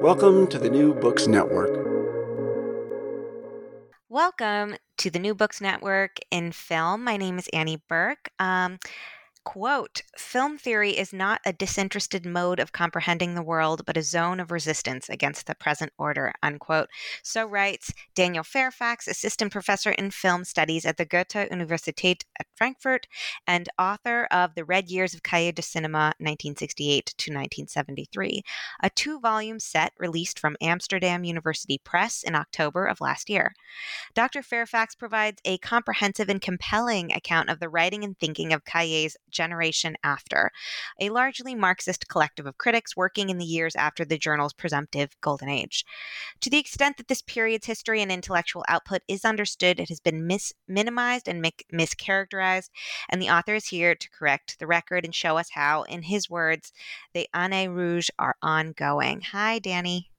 Welcome to the New Books Network. Welcome to the New Books Network in film. My name is Annie Burke. Um, quote film theory is not a disinterested mode of comprehending the world but a zone of resistance against the present order unquote. So writes daniel fairfax assistant professor in film studies at the goethe universität at frankfurt and author of the red years of cahiers du cinema 1968 to 1973 a two-volume set released from amsterdam university press in october of last year. Dr fairfax provides a comprehensive and compelling account of the writing and thinking of cahiers generation after, a largely Marxist collective of critics working in the years after the journal's presumptive golden age. To the extent that this period's history and intellectual output is understood, it has been mis- minimized and mi- mischaracterized, and the author is here to correct the record and show us how, in his words, the années rouges are ongoing. Hi, Danny.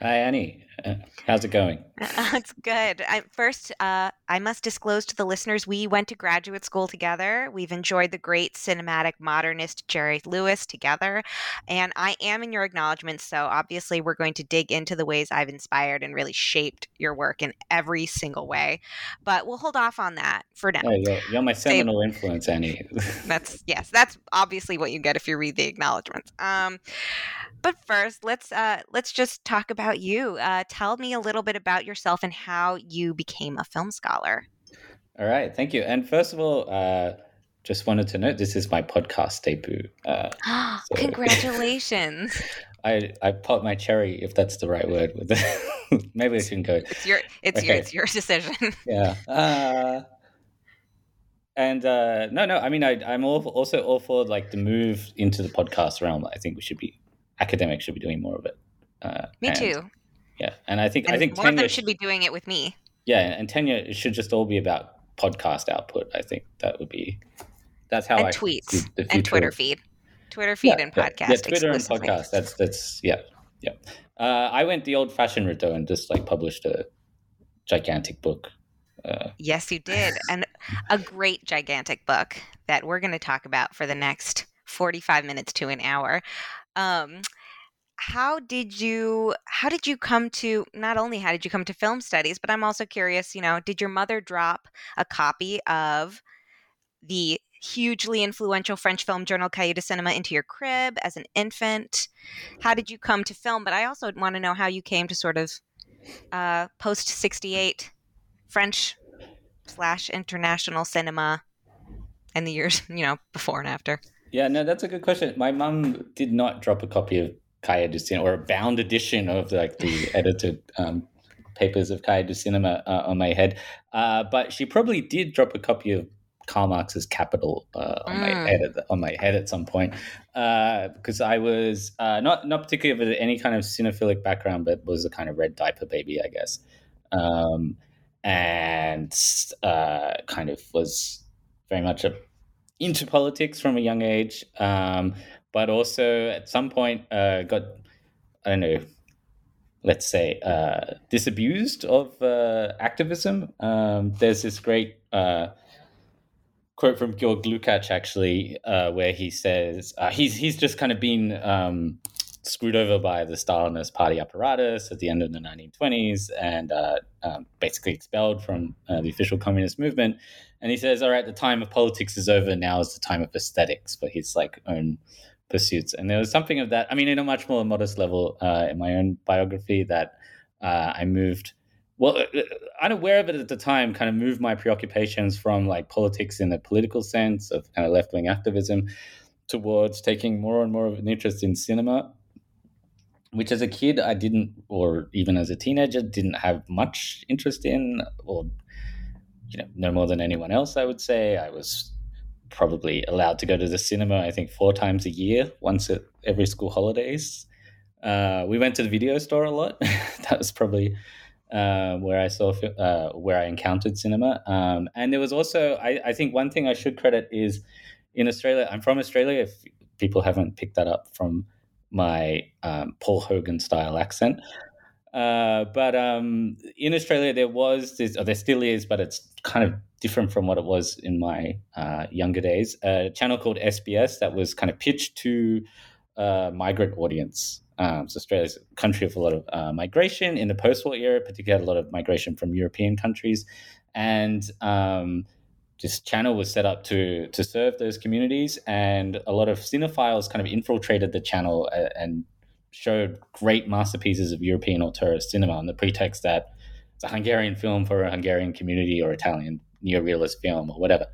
Hi, Annie. Uh, how's it going? it's good. I, first, uh, I must disclose to the listeners we went to graduate school together. We've enjoyed the great cinematic modernist Jerry Lewis together. And I am in your acknowledgments. So obviously, we're going to dig into the ways I've inspired and really shaped your work in every single way. But we'll hold off on that for now. Oh, you're, you're, my seminal Save. influence, Annie. that's, yes, that's obviously what you get if you read the acknowledgments. Um, but first, let's uh, let's just talk about you. Uh, tell me a little bit about yourself and how you became a film scholar. All right, thank you. And first of all, uh, just wanted to note this is my podcast debut. Uh, so Congratulations! I I popped my cherry, if that's the right word. With maybe I shouldn't go. It's your it's okay. your it's your decision. yeah. Uh, and uh, no, no. I mean, I, I'm all, also all for like the move into the podcast realm. I think we should be academics should be doing more of it. Uh, me and, too. Yeah, and I think and I think more of them should be doing it with me. Yeah, and tenure should just all be about podcast output. I think that would be that's how and I tweets and Twitter feed, Twitter feed yeah, and podcast. Yeah, Twitter and podcast. That's that's yeah yeah. Uh, I went the old-fashioned route though and just like published a gigantic book. Uh, yes, you did, and a great gigantic book that we're going to talk about for the next forty-five minutes to an hour. Um, how did you how did you come to not only how did you come to film studies but i'm also curious you know did your mother drop a copy of the hugely influential french film journal cahiers du cinema into your crib as an infant? How did you come to film? But i also want to know how you came to sort of uh, post 68 french slash international cinema and the years you know before and after. Yeah, no, that's a good question. My mum did not drop a copy of Cahiers du Cinema or a bound edition of like the edited um, papers of Cahiers du Cinema uh, on my head, uh, but she probably did drop a copy of Karl Marx's Capital uh, on mm. my head at, on my head at some point. Because uh, I was uh, not not particularly of any kind of cinephilic background, but was a kind of red diaper baby, I guess, um, and uh, kind of was very much a into politics from a young age, um, but also at some point uh, got, I don't know, let's say, uh, disabused of uh, activism. Um, there's this great uh, quote from Georg Lukács, actually, uh, where he says uh, he's he's just kind of been um, screwed over by the Stalinist party apparatus at the end of the 1920s and um, basically expelled from the official communist movement. And he says, "All right, the time of politics is over. Now is the time of aesthetics for his like own pursuits." And there was something of that. I mean, in a much more modest level, uh, in my own biography, that uh, I moved. Well, uh, uh, unaware of it at the time, kind of moved my preoccupations from like politics in the political sense of kind of left wing activism towards taking more and more of an interest in cinema which as a kid I didn't, or even as a teenager, didn't have much interest in, or you know, no more than anyone else. I would say I was probably allowed to go to the cinema. I think four times a year, once at every school holidays. Uh, we went to the video store a lot. that was probably uh, where I saw uh, where I encountered cinema. Um, and there was also, I, I think, one thing I should credit is in Australia. I'm from Australia. If people haven't picked that up from my um, Paul Hogan style accent. Uh, but um, in Australia, there was this, or there still is, but it's kind of different from what it was in my uh, younger days. A channel called SBS that was kind of pitched to a migrant audience. Um, so Australia's a country of a lot of uh, migration in the post-war era, particularly a lot of migration from European countries, and um, this channel was set up to to serve those communities, and a lot of cinephiles kind of infiltrated the channel and, and showed great masterpieces of European auteur cinema on the pretext that it's a Hungarian film for a Hungarian community or Italian neorealist film or whatever.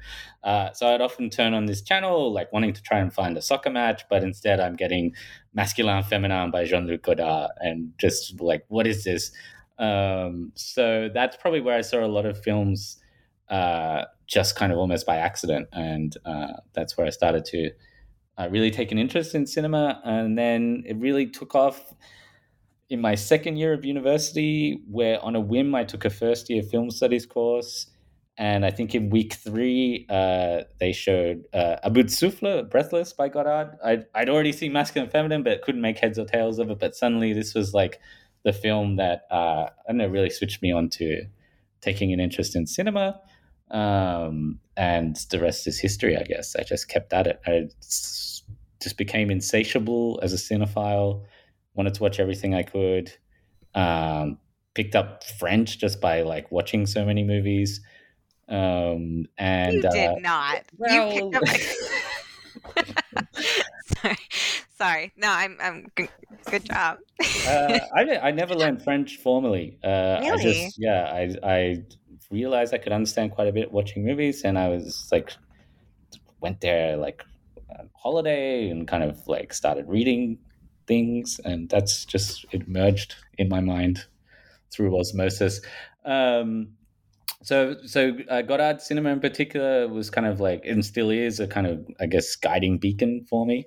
Uh, so I'd often turn on this channel, like wanting to try and find a soccer match, but instead I'm getting Masculin Feminin by Jean Luc Godard, and just like, what is this? Um, so that's probably where I saw a lot of films uh, just kind of almost by accident. And uh, that's where I started to uh, really take an interest in cinema. And then it really took off in my second year of university, where on a whim I took a first year film studies course. And I think in week three, uh, they showed uh, A Bout de Souffle, Breathless by Godard. I'd, I'd already seen Masculine and Feminine, but couldn't make heads or tails of it. But suddenly this was like the film that, uh, I don't know, really switched me on to taking an interest in cinema. Um, and the rest is history, I guess. I just kept at it. I just became insatiable as a cinephile, wanted to watch everything I could. Um, picked up French just by like watching so many movies. Um, and you did uh, not. Well, you picked up. sorry, sorry. No, I'm. I'm. Good, good job. uh, I I never learned French formally. Uh, really? I just yeah. I I realized I could understand quite a bit watching movies, and I was like, went there like on holiday and kind of like started reading things, and that's just it merged in my mind through osmosis. Um, so, so uh, Godard cinema in particular was kind of like, and still is a kind of, I guess, guiding beacon for me.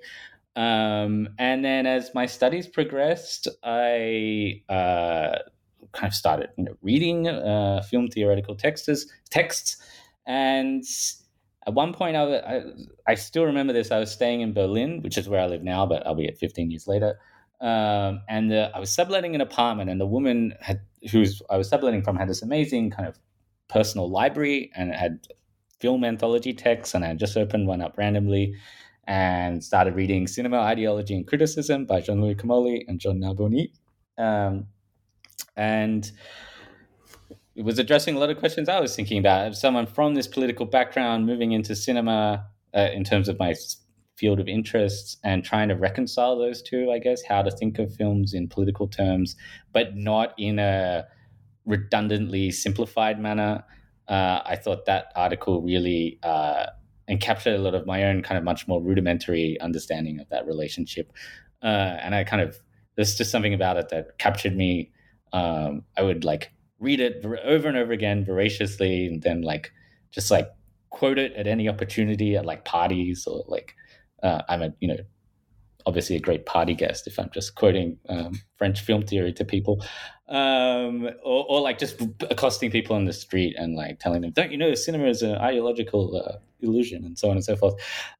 Um, and then as my studies progressed, I uh, kind of started you know, reading uh, film theoretical texts, texts, and at one point, I, I, I still remember this. I was staying in Berlin, which is where I live now, but I'll be at 15 years later. Um, and uh, I was subletting an apartment, and the woman had, who's I was subletting from had this amazing kind of personal library, and it had film anthology texts. And I just opened one up randomly and started reading Cinema, Ideology, and Criticism by Jean-Louis Comolli and John Narboni. Um, and it was addressing a lot of questions I was thinking about. Someone from this political background moving into cinema uh, in terms of my field of interests and trying to reconcile those two, I guess, how to think of films in political terms, but not in a redundantly simplified manner. Uh, I thought that article really uh, encapsulated a lot of my own kind of much more rudimentary understanding of that relationship. Uh, and I kind of, there's just something about it that captured me um, I would like read it over and over again voraciously, and then like just like quote it at any opportunity at like parties or like uh, I'm a you know obviously a great party guest if I'm just quoting um, French film theory to people, um, or, or, like just accosting people on the street and like telling them, "Don't you know cinema is an ideological uh, illusion?" and so on and so forth.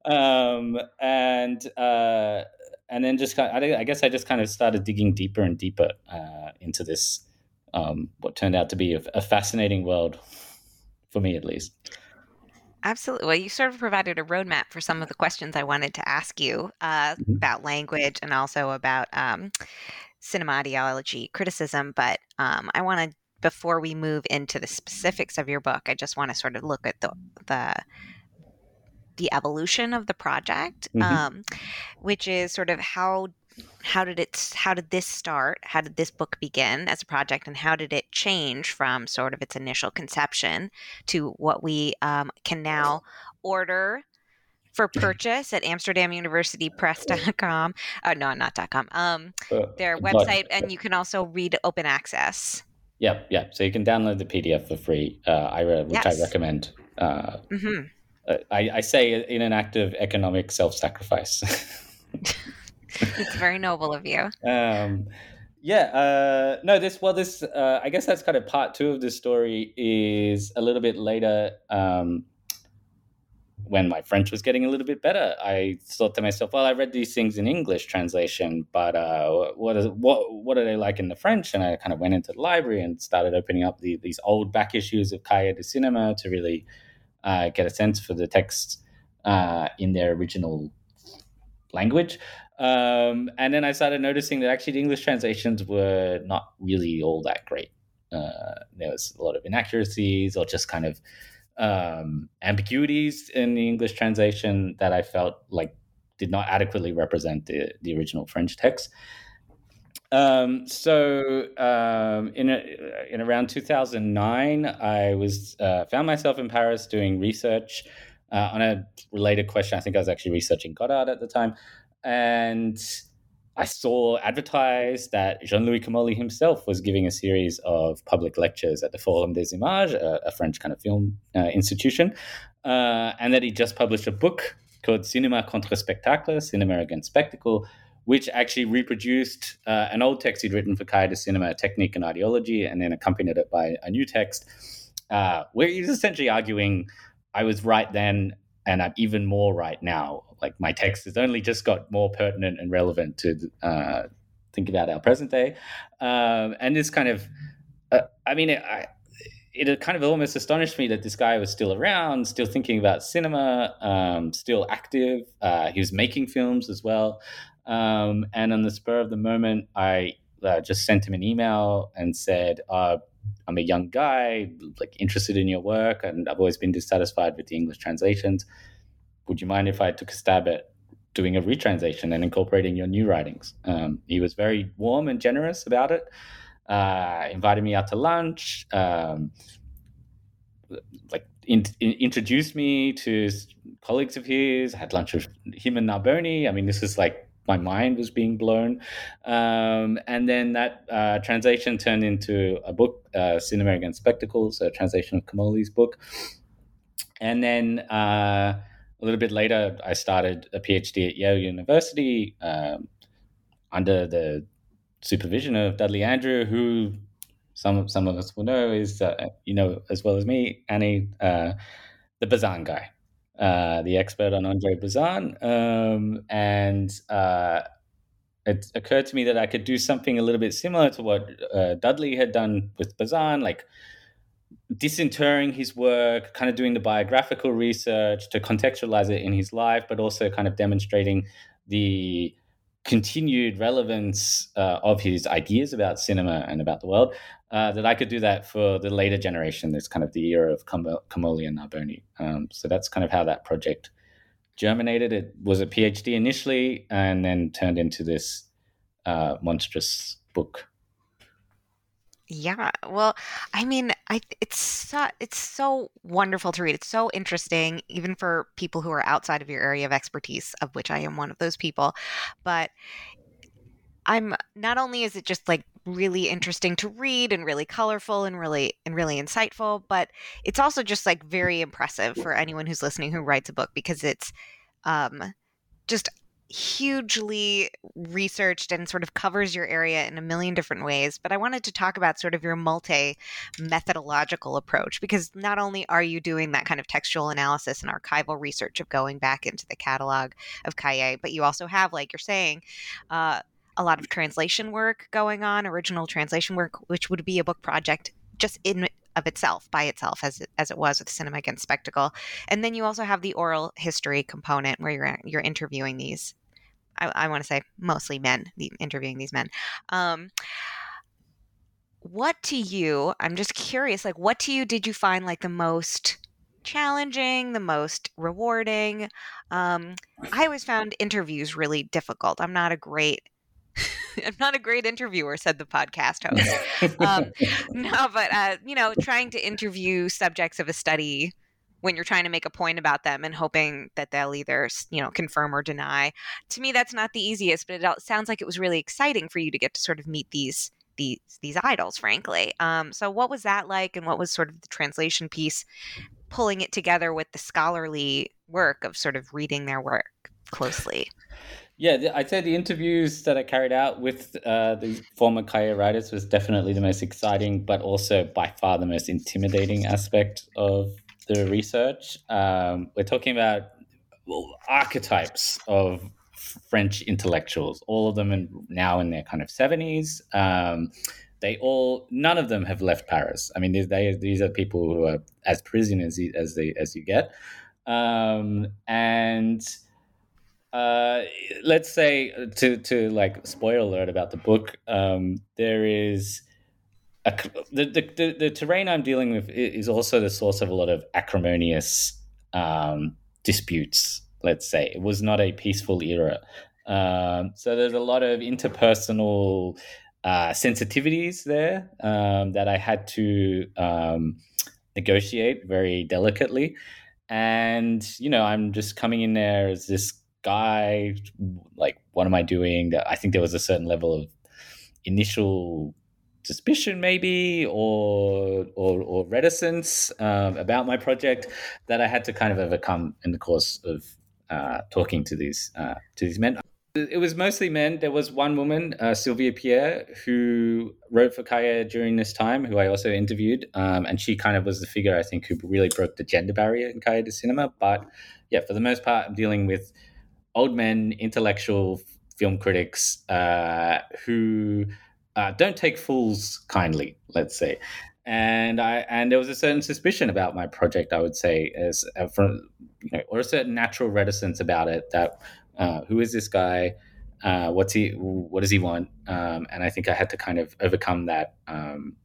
Um, and uh, and then just kind of, I, guess I just kind of started digging deeper and deeper uh, into this, um, what turned out to be a, a, fascinating world for me, at least. Absolutely. Well, you sort of provided a roadmap for some of the questions I wanted to ask you uh, mm-hmm. about language and also about um, cinema ideology criticism. But um, I want to, before we move into the specifics of your book, I just want to sort of look at the the the evolution of the project, mm-hmm. um, which is sort of how how did it how did this start? How did this book begin as a project and how did it change from sort of its initial conception to what we um, can now order for purchase at amsterdamuniversitypress.com oh no not .com um, uh, their website and you can also read open access. Yep yep so you can download the pdf for free uh, I, which yes. i recommend uh, mm-hmm. Uh, I, I say in an act of economic self-sacrifice it's very noble of you. Um, yeah, uh, no, this, well, this, uh, I guess that's kind of part two of the story is a little bit later. Um, when my French was getting a little bit better, I thought to myself, well, I read these things in English translation, but uh, what is what what are they like in the French? And I kind of went into the library and started opening up the, these old back issues of Cahiers de Cinema to really uh, get a sense for the text uh, in their original language. Um, and then I started noticing that actually the English translations were not really all that great. Uh, there was a lot of inaccuracies or just kind of um, ambiguities in the English translation that I felt like did not adequately represent the, the original French text. Um, so um, in a, in around 2009, I was uh, found myself in Paris doing research uh, on a related question. I think I was actually researching Godard at the time, and I saw advertised that Jean Louis Comolli himself was giving a series of public lectures at the Forum des Images, a, a French kind of film uh, institution, uh, and that he just published a book called Cinema contre Spectacle, Cinema Against Spectacle, which actually reproduced uh, an old text he'd written for du Cinema, Technique and Ideology, and then accompanied it by a new text uh, where he's essentially arguing I was right then and I'm even more right now like my text has only just got more pertinent and relevant to uh, think about our present day. Um, and this kind of, uh, I mean, it, I, it kind of almost astonished me that this guy was still around, still thinking about cinema, um, still active. Uh, he was making films as well. Um, and on the spur of the moment, I uh, just sent him an email and said, uh, I'm a young guy, like interested in your work, and I've always been dissatisfied with the English translations would you mind if I took a stab at doing a retranslation and incorporating your new writings? Um, he was very warm and generous about it. Uh, invited me out to lunch, um, like in, in, introduced me to colleagues of his. Had lunch with him and Narboni. I mean, this is like my mind was being blown. Um, and then that uh, translation turned into a book, uh, Cinema Against Spectacles, a translation of Comolli's book. And then uh, a little bit later, I started a PhD at Yale University um, under the supervision of Dudley Andrew, who some some of us will know is uh, you know as well as me, Annie, uh, the Bazin guy, uh, the expert on Andre Bazin, um, and uh, it occurred to me that I could do something a little bit similar to what uh, Dudley had done with Bazin, like disinterring his work, kind of doing the biographical research to contextualize it in his life, but also kind of demonstrating the continued relevance uh, of his ideas about cinema and about the world, uh, that I could do that for the later generation. That's kind of the era of Comolli and Narboni. Um, so that's kind of how that project germinated. It was a PhD initially and then turned into this uh, monstrous book. Yeah. Well, I mean, I it's so, it's so wonderful to read. It's so interesting even for people who are outside of your area of expertise, of which I am one of those people. But I'm not only is it just like really interesting to read and really colorful and really and really insightful, but it's also just like very impressive for anyone who's listening who writes a book because it's um just hugely researched and sort of covers your area in a million different ways. But I wanted to talk about sort of your multi methodological approach because not only are you doing that kind of textual analysis and archival research of going back into the catalog of Cahiers, but you also have, like you're saying, uh, a lot of translation work going on, original translation work, which would be a book project just in of itself by itself as as it was with cinema against spectacle and then you also have the oral history component where you're you're interviewing these i, I want to say mostly men the, interviewing these men. Um, what to you i'm just curious like what to you did you find like the most challenging the most rewarding? Um, i always found interviews really difficult. I'm not a great I'm not a great interviewer, said the podcast host. um, no, but uh, you know, trying to interview subjects of a study when you're trying to make a point about them and hoping that they'll either you know confirm or deny. To me, that's not the easiest, but it sounds like it was really exciting for you to get to sort of meet these these these idols, frankly. Um, so, what was that like, and what was sort of the translation piece, pulling it together with the scholarly work of sort of reading their work closely? Yeah, I'd say the interviews that I carried out with uh, the former Cahiers writers was definitely the most exciting, but also by far the most intimidating aspect of the research. Um, we're talking about well, archetypes of French intellectuals, all of them in, now in their kind of 70s. Um, they all, none of them have left Paris. I mean, they, these are people who are as prisoners as, they, as you get. Um, and uh, let's say to to like spoiler alert about the book, um, there is a, the, the, the terrain I'm dealing with is also the source of a lot of acrimonious um, disputes. Let's say it was not a peaceful era, um, so there's a lot of interpersonal uh, sensitivities there um, that I had to um, negotiate very delicately. And you know, I'm just coming in there as this guy? Like, what am I doing? I think there was a certain level of initial suspicion, maybe, or or, or reticence um, about my project that I had to kind of overcome in the course of uh, talking to these uh, to these men. It was mostly men. There was one woman, uh, Sylvie Pierre, who wrote for Cahiers during this time, who I also interviewed, um, and she kind of was the figure I think who really broke the gender barrier in Cahiers du Cinema. But yeah, for the most part, I'm dealing with old men, intellectual film critics uh, who uh, don't take fools kindly, let's say. And I and there was a certain suspicion about my project, I would say, as uh, from you know, or a certain natural reticence about it. That uh, who is this guy? Uh, what's he? What does he want? Um, and I think I had to kind of overcome that um,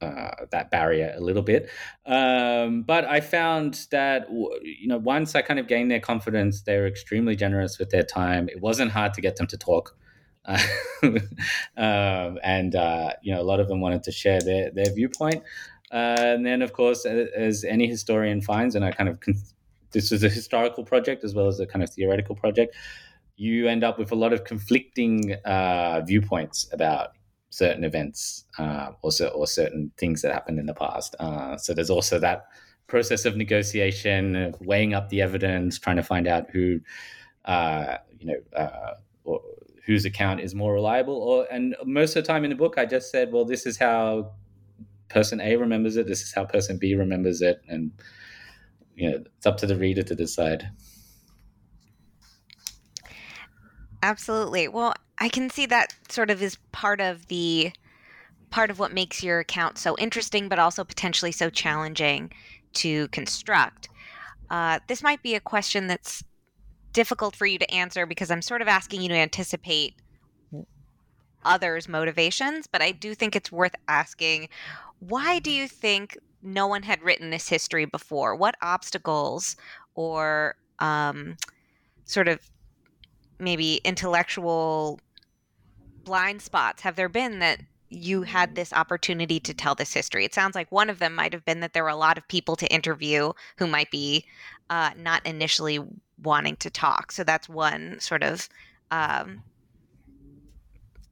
uh, that barrier a little bit. Um, but I found that you know once I kind of gained their confidence, they were extremely generous with their time. It wasn't hard to get them to talk. Um, and uh, you know a lot of them wanted to share their their viewpoint. Uh, and then, of course, as any historian finds, and I kind of con- this was a historical project as well as a kind of theoretical project. You end up with a lot of conflicting uh, viewpoints about certain events uh, or, or certain things that happened in the past. Uh, so there's also that process of negotiation, weighing up the evidence, trying to find out who, uh, you know, or whose account is more reliable. Or and most of the time in the book, I just said, well, this is how person A remembers it. This is how person B remembers it, and you know, it's up to the reader to decide. Absolutely. Well, I can see that sort of is part of the part of what makes your account so interesting, but also potentially so challenging to construct. Uh, this might be a question that's difficult for you to answer because I'm sort of asking you to anticipate others' motivations, but I do think it's worth asking why do you think no one had written this history before? What obstacles or um, sort of maybe intellectual blind spots have there been that you had this opportunity to tell this history? It sounds like one of them might have been that there were a lot of people to interview who might be uh, not initially wanting to talk. So that's one sort of um,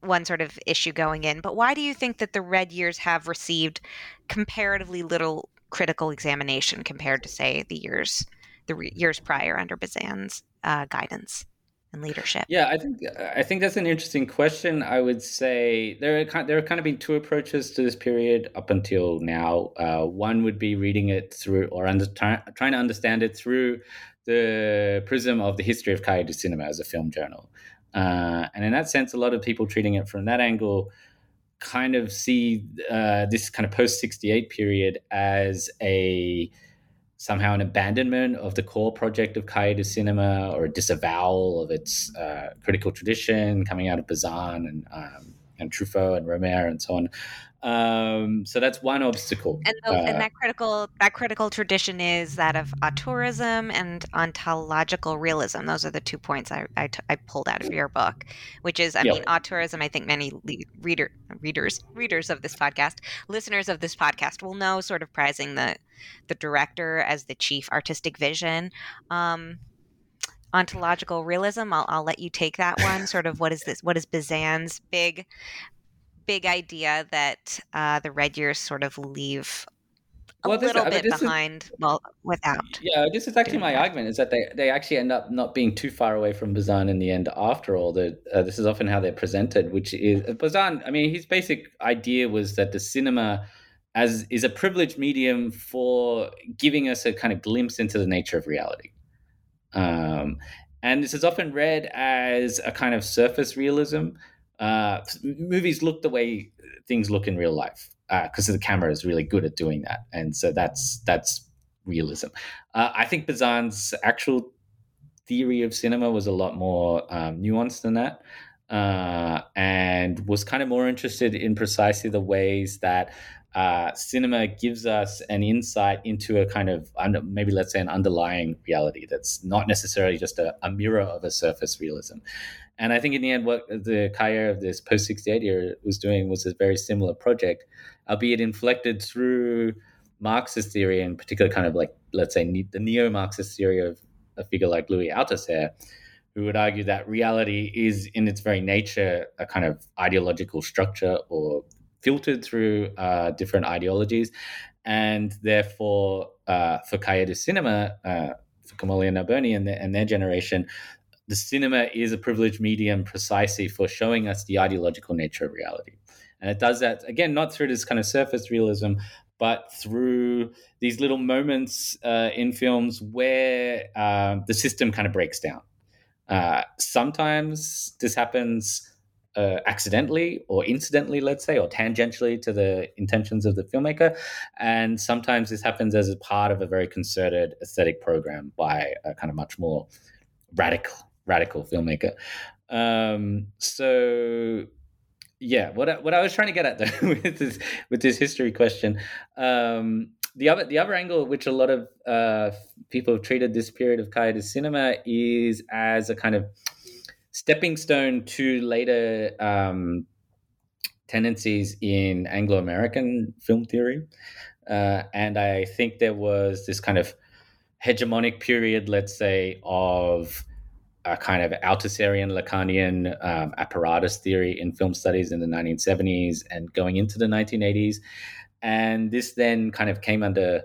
one sort of issue going in. But why do you think that the red years have received comparatively little critical examination compared to, say, the years the re- years prior under Bazin's uh, guidance? and leadership? Yeah, I think I think that's an interesting question. I would say there are kind, there have kind of been two approaches to this period up until now. Uh, one would be reading it through or under, trying to understand it through the prism of the history of du Cinema as a film journal. Uh, and in that sense, a lot of people treating it from that angle kind of see uh, this kind of post 68 period as a somehow an abandonment of the core project of du Cinema or a disavowal of its uh, critical tradition coming out of Bazin and um, and Truffaut and Rohmer and so on. Um, so that's one obstacle. And, the, uh, and that critical that critical tradition is that of auteurism and ontological realism. Those are the two points I, I, t- I pulled out of your book, which is, I mean, auteurism. I think many le- reader readers readers of this podcast, listeners of this podcast, will know, sort of prizing the the director as the chief artistic vision. Um, ontological realism. I'll, I'll let you take that one. sort of what is this? What is Bazin's big big idea that uh, the red years sort of leave a well, little bit behind. Is, well, without. Yeah, this is actually my that. argument: is that they they actually end up not being too far away from Bazin in the end. After all, that uh, this is often how they're presented, which is uh, Bazin. I mean, his basic idea was that the cinema as is a privileged medium for giving us a kind of glimpse into the nature of reality. Um, and this is often read as a kind of surface realism, uh, movies look the way things look in real life because uh, the camera is really good at doing that, and so that's that's realism. Uh, I think Bazin's actual theory of cinema was a lot more um, nuanced than that, uh, and was kind of more interested in precisely the ways that uh, cinema gives us an insight into a kind of maybe let's say an underlying reality that's not necessarily just a, a mirror of a surface realism. And I think in the end, what the Cahiers of this post 68 year was doing was a very similar project, albeit inflected through Marxist theory, in particular, kind of like, let's say, the neo Marxist theory of a figure like Louis Althusser, who would argue that reality is, in its very nature, a kind of ideological structure or filtered through uh, different ideologies. And therefore, uh, for Cahiers du Cinema, uh, for Comolli and Narboni and, and their generation, the cinema is a privileged medium precisely for showing us the ideological nature of reality. And it does that, again, not through this kind of surface realism, but through these little moments uh, in films where uh, the system kind of breaks down. Uh, sometimes this happens uh, accidentally or incidentally, let's say, or tangentially to the intentions of the filmmaker. And sometimes this happens as a part of a very concerted aesthetic program by a kind of much more radical radical filmmaker. Um, so yeah, what I, what I was trying to get at though with this with this history question, um, the other the other angle which a lot of uh, people have treated this period of du Cinema is as a kind of stepping stone to later um, tendencies in Anglo American film theory, uh, and I think there was this kind of hegemonic period, let's say, of a kind of Althusserian Lacanian um, apparatus theory in film studies in the 1970s and going into the 1980s. And this then kind of came under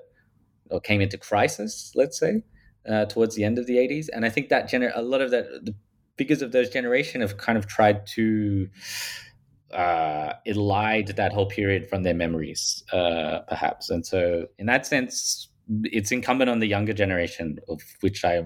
or came into crisis, let's say, uh, towards the end of the 80s. And I think that gener- a lot of that, the figures of those generation have kind of tried to uh, elide that whole period from their memories, uh, perhaps. And so, in that sense, it's incumbent on the younger generation, of which I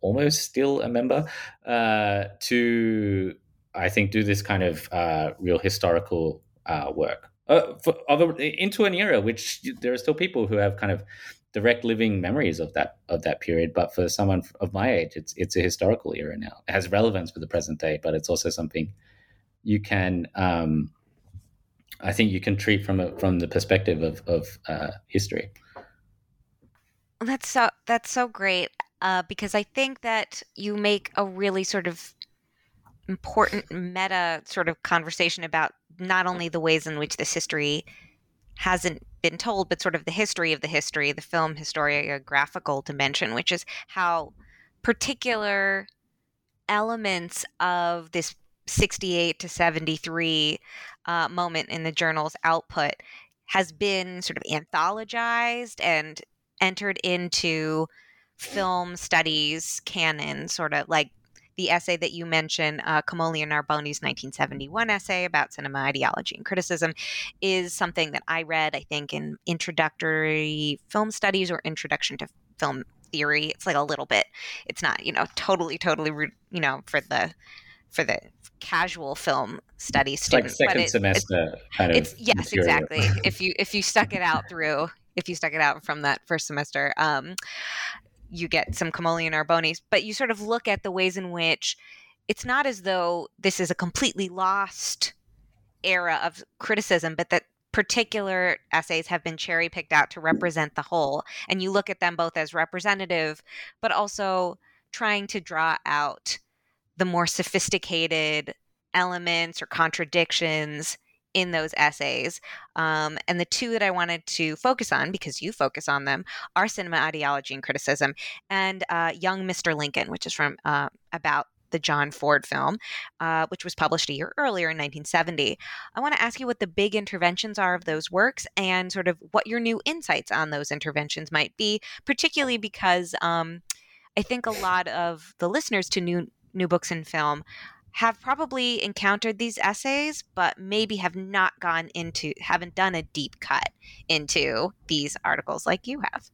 almost still a member, uh, to I think do this kind of uh, real historical uh, work uh, for, into an era which there are still people who have kind of direct living memories of that of that period. But for someone of my age, it's it's a historical era now. It has relevance for the present day, but it's also something you can. Um, I think you can treat from a, from the perspective of of uh, history. That's so that's so great uh, because I think that you make a really sort of important meta sort of conversation about not only the ways in which this history hasn't been told, but sort of the history of the history, the film historiographical dimension, which is how particular elements of this 68 to 73 uh, moment in the journal's output has been sort of anthologized and entered into film studies canon, sort of like the essay that you mentioned, uh, Comolli and Narboni's 1971 essay about cinema ideology and criticism, is something that I read, I think, in introductory film studies or introduction to film theory. It's like a little bit, it's not, you know, totally, totally, you know, for the for the casual film study it's like student. second it, semester kind of. It's yes, material. exactly. if you if you stuck it out through if you stuck it out from that first semester, um, you get some Comolli and Narboni's. But you sort of look at the ways in which it's not as though this is a completely lost era of criticism, but that particular essays have been cherry picked out to represent the whole. And you look at them both as representative, but also trying to draw out the more sophisticated elements or contradictions in those essays. Um, and the two that I wanted to focus on, because you focus on them, are cinema ideology and criticism, and uh, Young Mr. Lincoln, which is from uh, about the John Ford film, uh, which was published a year earlier in 1970. I want to ask you what the big interventions are of those works and sort of what your new insights on those interventions might be, particularly because um, I think a lot of the listeners to new new books in film have probably encountered these essays but maybe have not gone into haven't done a deep cut into these articles like you have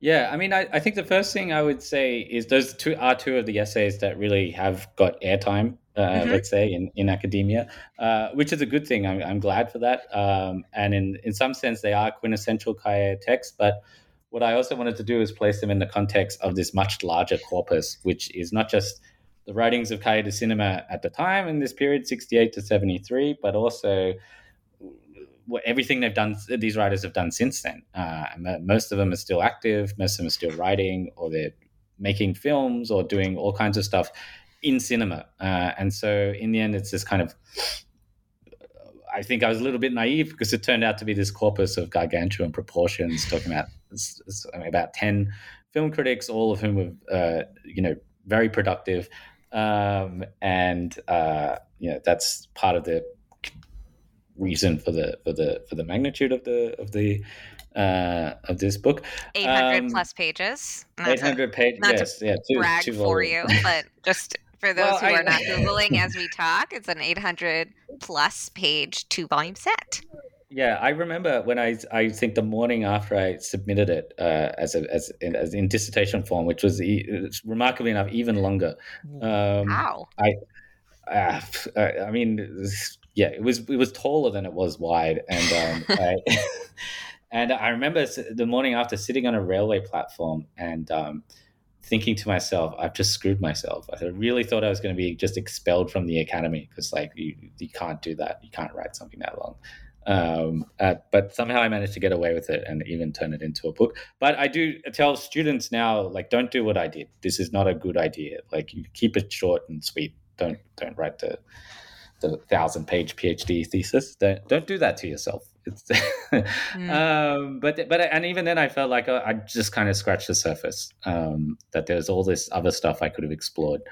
yeah, I mean, I, I think the first thing I would say is those two are two of the essays that really have got airtime, uh, mm-hmm. let's say, in, in academia, uh, which is a good thing. I'm, I'm glad for that. Um, and in, in some sense, they are quintessential Cahiers texts. But what I also wanted to do is place them in the context of this much larger corpus, which is not just the writings of Cahiers du Cinema at the time in this period, 68 to 73, but also everything they've done, these writers have done since then. Uh, most of them are still active, most of them are still writing, or they're making films or doing all kinds of stuff in cinema. Uh, and so in the end, it's this kind of I think I was a little bit naive because it turned out to be this corpus of gargantuan proportions, talking about about ten film critics, all of whom were, uh, you know, very productive, um, and uh, you know that's part of the reason for the for the for the magnitude of the of the uh, of this book. 800 um, plus pages. Eight hundred pages. Yes, yeah. Two, brag two for you, but just for those well, who I, are not googling as we talk, it's an 800 plus page two volume set. Yeah, I remember when I I think the morning after I submitted it uh, as a, as in, as in dissertation form, which was e- remarkably enough even longer. Um, wow. I uh, I mean yeah, it was it was taller than it was wide, and um, I, and I remember the morning after sitting on a railway platform and um, thinking to myself, I've just screwed myself. I really thought I was going to be just expelled from the academy because like you you can't do that, you can't write something that long. Um, uh, but somehow I managed to get away with it and even turn it into a book. But I do tell students now, like, don't do what I did. This is not a good idea. Like, you keep it short and sweet. Don't don't write the the thousand page PhD thesis. Don't don't do that to yourself. It's mm. um, but but and even then, I felt like I, I just kind of scratched the surface. Um, that there's all this other stuff I could have explored.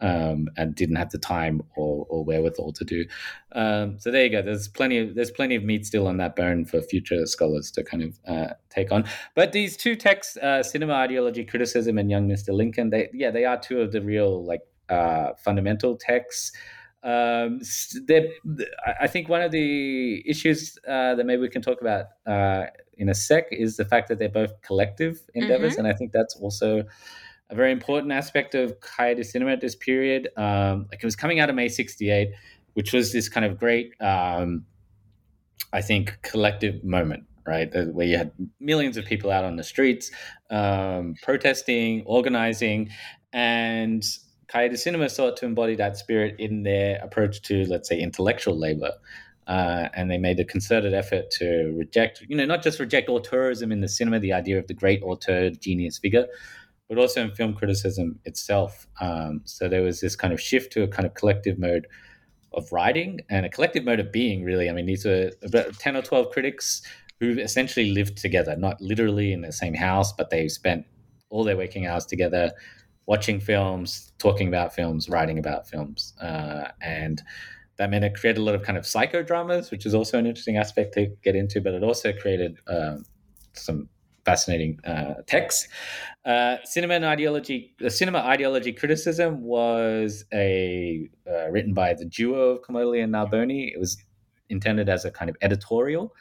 Um, and didn't have the time or, or wherewithal to do. Um, so there you go. There's plenty of there's plenty of meat still on that bone for future scholars to kind of uh, take on. But these two texts, uh, cinema ideology criticism and Young Mr. Lincoln, they yeah they are two of the real like uh, fundamental texts. Um, I think one of the issues uh, that maybe we can talk about uh, in a sec is the fact that they're both collective endeavors, mm-hmm. and I think that's also a very important aspect of du Cinema at this period. Um, like it was coming out of May '68, which was this kind of great, um, I think, collective moment. Right, where you had millions of people out on the streets, um, protesting, organizing, and du Cinema sought to embody that spirit in their approach to, let's say, intellectual labor. Uh, and they made a concerted effort to reject, you know, not just reject auteurism in the cinema, the idea of the great auteur genius figure, but also in film criticism itself. Um, so there was this kind of shift to a kind of collective mode of writing and a collective mode of being, really. I mean, these are about 10 or 12 critics who essentially lived together, not literally in the same house, but they spent all their waking hours together watching films, talking about films, writing about films, uh, and that meant it created a lot of kind of psychodramas, which is also an interesting aspect to get into. But it also created um, some fascinating uh, texts. Uh, cinema and ideology, the cinema ideology criticism was a uh, written by the duo of Comolli and Narboni. It was intended as a kind of editorial.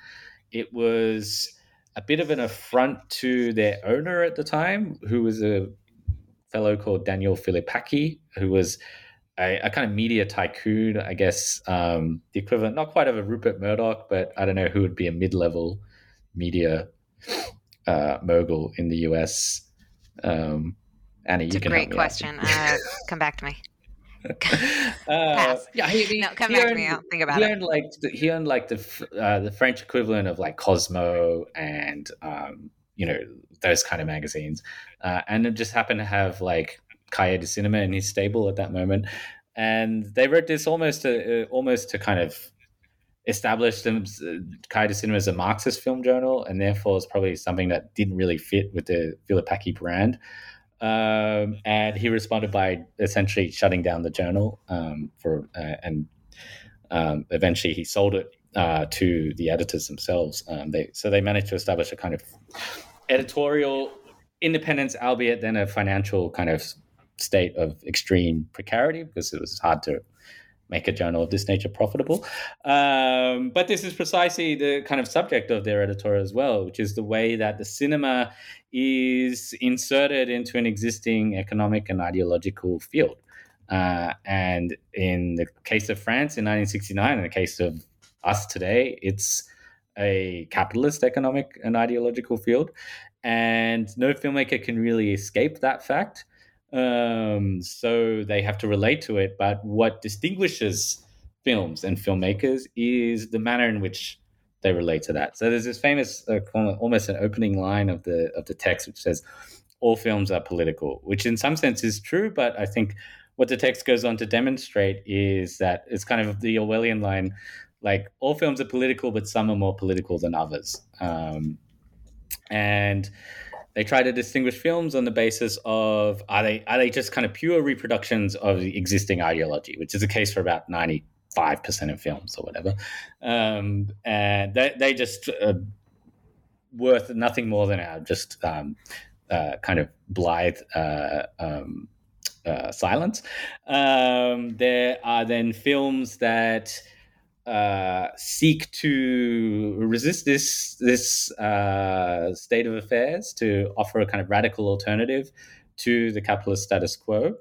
It was a bit of an affront to their owner at the time, who was a fellow called Daniel Filipacchi, who was a, a, kind of media tycoon, I guess, um, the equivalent, not quite of a Rupert Murdoch, but I don't know who would be a mid level media uh, mogul in the US. Um, Annie, it's you can great question. Uh, come back to me. uh, yeah, he, he, no, come he back earned, to me. I'll think about he it. Earned like the, he earned like the uh, the French equivalent of like Cosmo and um, you know those kind of magazines, uh, and it just happened to have like Cahiers de Cinema in his stable at that moment, and they wrote this almost to uh, almost to kind of establish them Cahiers Cinema as a Marxist film journal, and therefore it's probably something that didn't really fit with the Villers brand. Um, and he responded by essentially shutting down the journal um, for uh, and um, eventually he sold it uh, to the editors themselves. Um, they so they managed to establish a kind of editorial independence, albeit then a financial kind of state of extreme precarity because it was hard to make a journal of this nature profitable. Um, but this is precisely the kind of subject of their editorial as well, which is the way that the cinema is inserted into an existing economic and ideological field. Uh, and in the case of France in 1969, in the case of us today, it's a capitalist economic and ideological field. And no filmmaker can really escape that fact. Um, so they have to relate to it. But what distinguishes films and filmmakers is the manner in which they relate to that. So there's this famous, uh, almost an opening line of the of the text, which says, "All films are political," which in some sense is true, but I think what the text goes on to demonstrate is that it's kind of the Orwellian line, like all films are political, but some are more political than others, um, and they try to distinguish films on the basis of are they are they just kind of pure reproductions of the existing ideology, which is the case for about ninety five percent of films or whatever, um, and they they just uh, worth nothing more than our just um, uh, kind of blithe. Uh, um, uh, silence. Um, there are then films that uh, seek to resist this this uh, state of affairs to offer a kind of radical alternative to the capitalist status quo.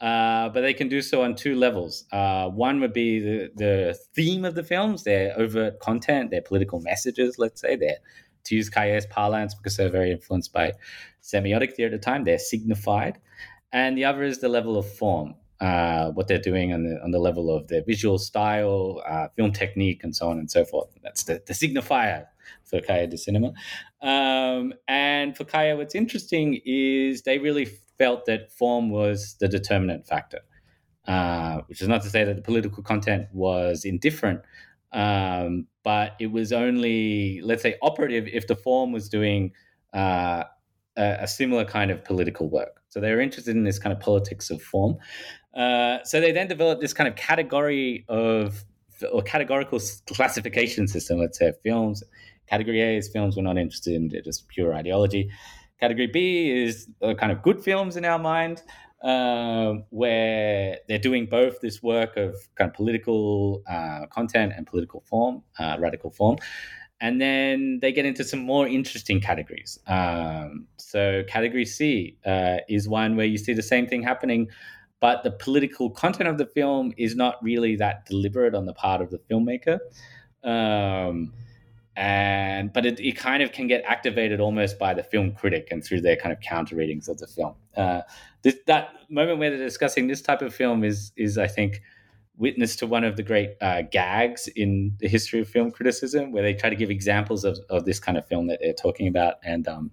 Uh, but they can do so on two levels. Uh, one would be the, the theme of the films, their overt content, their political messages, let's say. They're, to use Cahiers' parlance, because they're very influenced by semiotic theory at the time, they're signified. And the other is the level of form uh, what they're doing on the on the level of their visual style, uh, film technique, and so on and so forth. That's the, the signifier for Cahiers du Cinema. Um, and for Cahiers, what's interesting is they really felt that form was the determinant factor, uh, which is not to say that the political content was indifferent, um, but it was only, let's say, operative if the form was doing uh, a, a, similar kind of political work. So they were interested in this kind of politics of form. Uh, so they then developed this kind of category of or categorical classification system. Let's say films. Category A is films we're not interested in; they're just pure ideology. Category B is uh, kind of good films in our mind, um, where they're doing both this work of kind of political uh, content and political form, uh, radical form. And then they get into some more interesting categories. Um, so, category C uh, is one where you see the same thing happening, but the political content of the film is not really that deliberate on the part of the filmmaker. Um, and but it, it kind of can get activated almost by the film critic and through their kind of counter readings of the film. Uh, this, that moment where they're discussing this type of film is is I think witness to one of the great uh, gags in the history of film criticism, where they try to give examples of, of this kind of film that they're talking about, and um,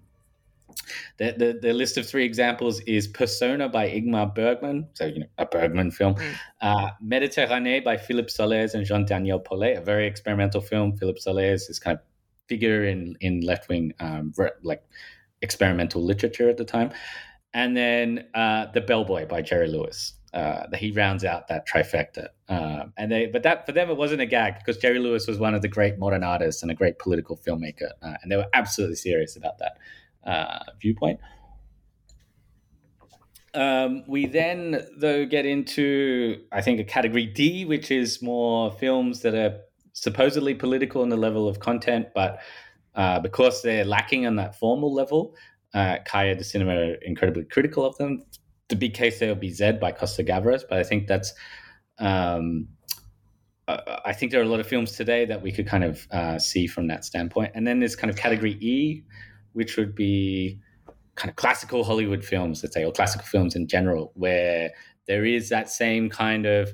the, the, the, list of three examples is Persona by Ingmar Bergman, so you know a Bergman film. Mm. Uh, Méditerranée by Philippe Sollers and Jean-Daniel Pollet, a very experimental film. Philippe Sollers is kind of figure in in left wing um, like experimental literature at the time, and then uh, The Bellboy by Jerry Lewis. Uh, that he rounds out that trifecta, um, and they but that for them it wasn't a gag because Jerry Lewis was one of the great modern artists and a great political filmmaker, uh, and they were absolutely serious about that uh, viewpoint. Um, we then, though, get into, I think, a category D, which is more films that are supposedly political in the level of content, but uh, because they're lacking on that formal level, uh, Cahiers du Cinema are incredibly critical of them. the big case there would be Z by Costa Gavras, but I think that's um, I think there are a lot of films today that we could kind of uh, see from that standpoint. And then there's kind of category E, which would be kind of classical Hollywood films, let's say, or classical films in general, where there is that same kind of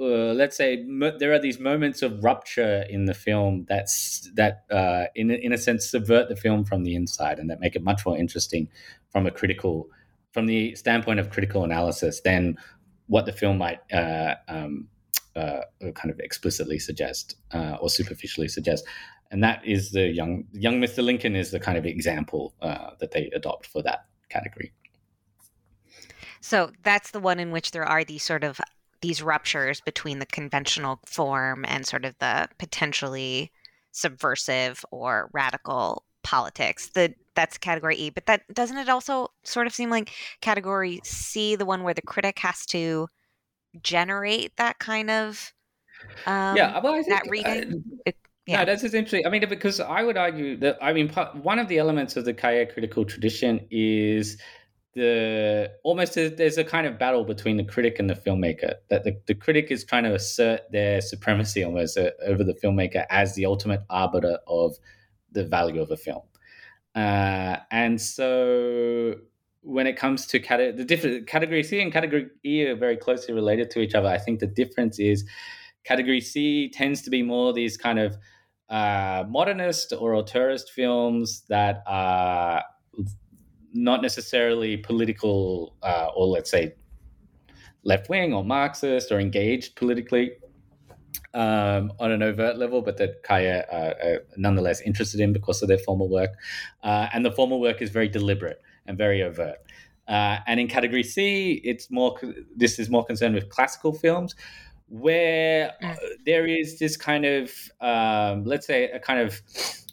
uh, let's say there are these moments of rupture in the film that's that uh, in in a sense subvert the film from the inside and that make it much more interesting from a critical from the standpoint of critical analysis than what the film might uh, um, uh, kind of explicitly suggest uh, or superficially suggest. And that is the young young Mr. Lincoln is the kind of example uh, that they adopt for that category. So that's the one in which there are these sort of these ruptures between the conventional form and sort of the potentially subversive or radical politics. The that's category E, but that doesn't it also sort of seem like category C, the one where the critic has to generate that kind of um, yeah, well, I think, that reading. Uh, it, yeah. No, that's just interesting. I mean, because I would argue that I mean, one of the elements of the Cahiers critical tradition is the almost a, there's a kind of battle between the critic and the filmmaker that the, the critic is trying to assert their supremacy almost uh, over the filmmaker as the ultimate arbiter of the value of a film uh, and so when it comes to the different category c and category e are very closely related to each other i think the difference is category c tends to be more these kind of uh, modernist or auteurist films that are not necessarily political uh, or let's say left wing or Marxist or engaged politically um, on an overt level, but that Cahiers uh, are nonetheless interested in because of their formal work. Uh, and the formal work is very deliberate and very overt. Uh, and in category C, it's more. This is more concerned with classical films, where mm. there is this kind of, um, let's say, a kind of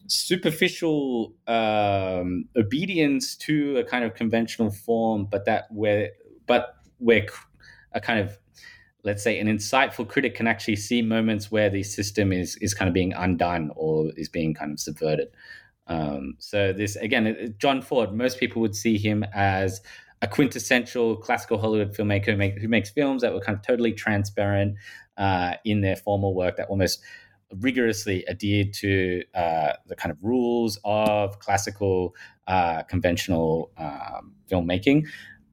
superficial um, obedience to a kind of conventional form, but that where but where a kind of let's say an insightful critic can actually see moments where the system is is kind of being undone or is being kind of subverted. Um, so this again, John Ford. Most people would see him as a quintessential classical Hollywood filmmaker who, make, who makes films that were kind of totally transparent uh, in their formal work, that almost rigorously adhered to uh, the kind of rules of classical uh, conventional um, filmmaking.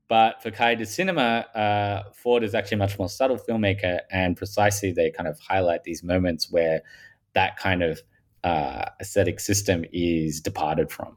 But for Cahiers du Cinema, uh, Ford is actually a much more subtle filmmaker, and precisely they kind of highlight these moments where that kind of uh, aesthetic system is departed from.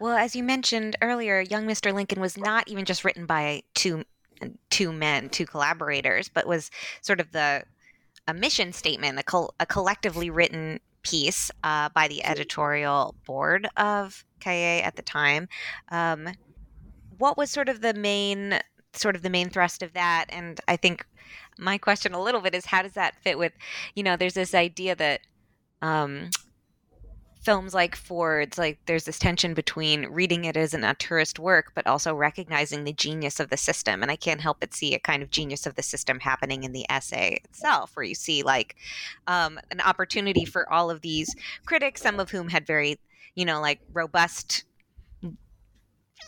Well, as you mentioned earlier, Young Mr. Lincoln was not even just written by two two men, two collaborators, but was sort of the a mission statement, a, col- a collectively written piece uh, by the editorial board of Cahiers at the time. Um, what was sort of the main sort of the main thrust of that? And I think my question a little bit is how does that fit with, you know, there's this idea that um, films like Ford's, like there's this tension between reading it as an auteurist work, but also recognizing the genius of the system. And I can't help but see a kind of genius of the system happening in the essay itself, where you see like um, an opportunity for all of these critics, some of whom had very, you know, like robust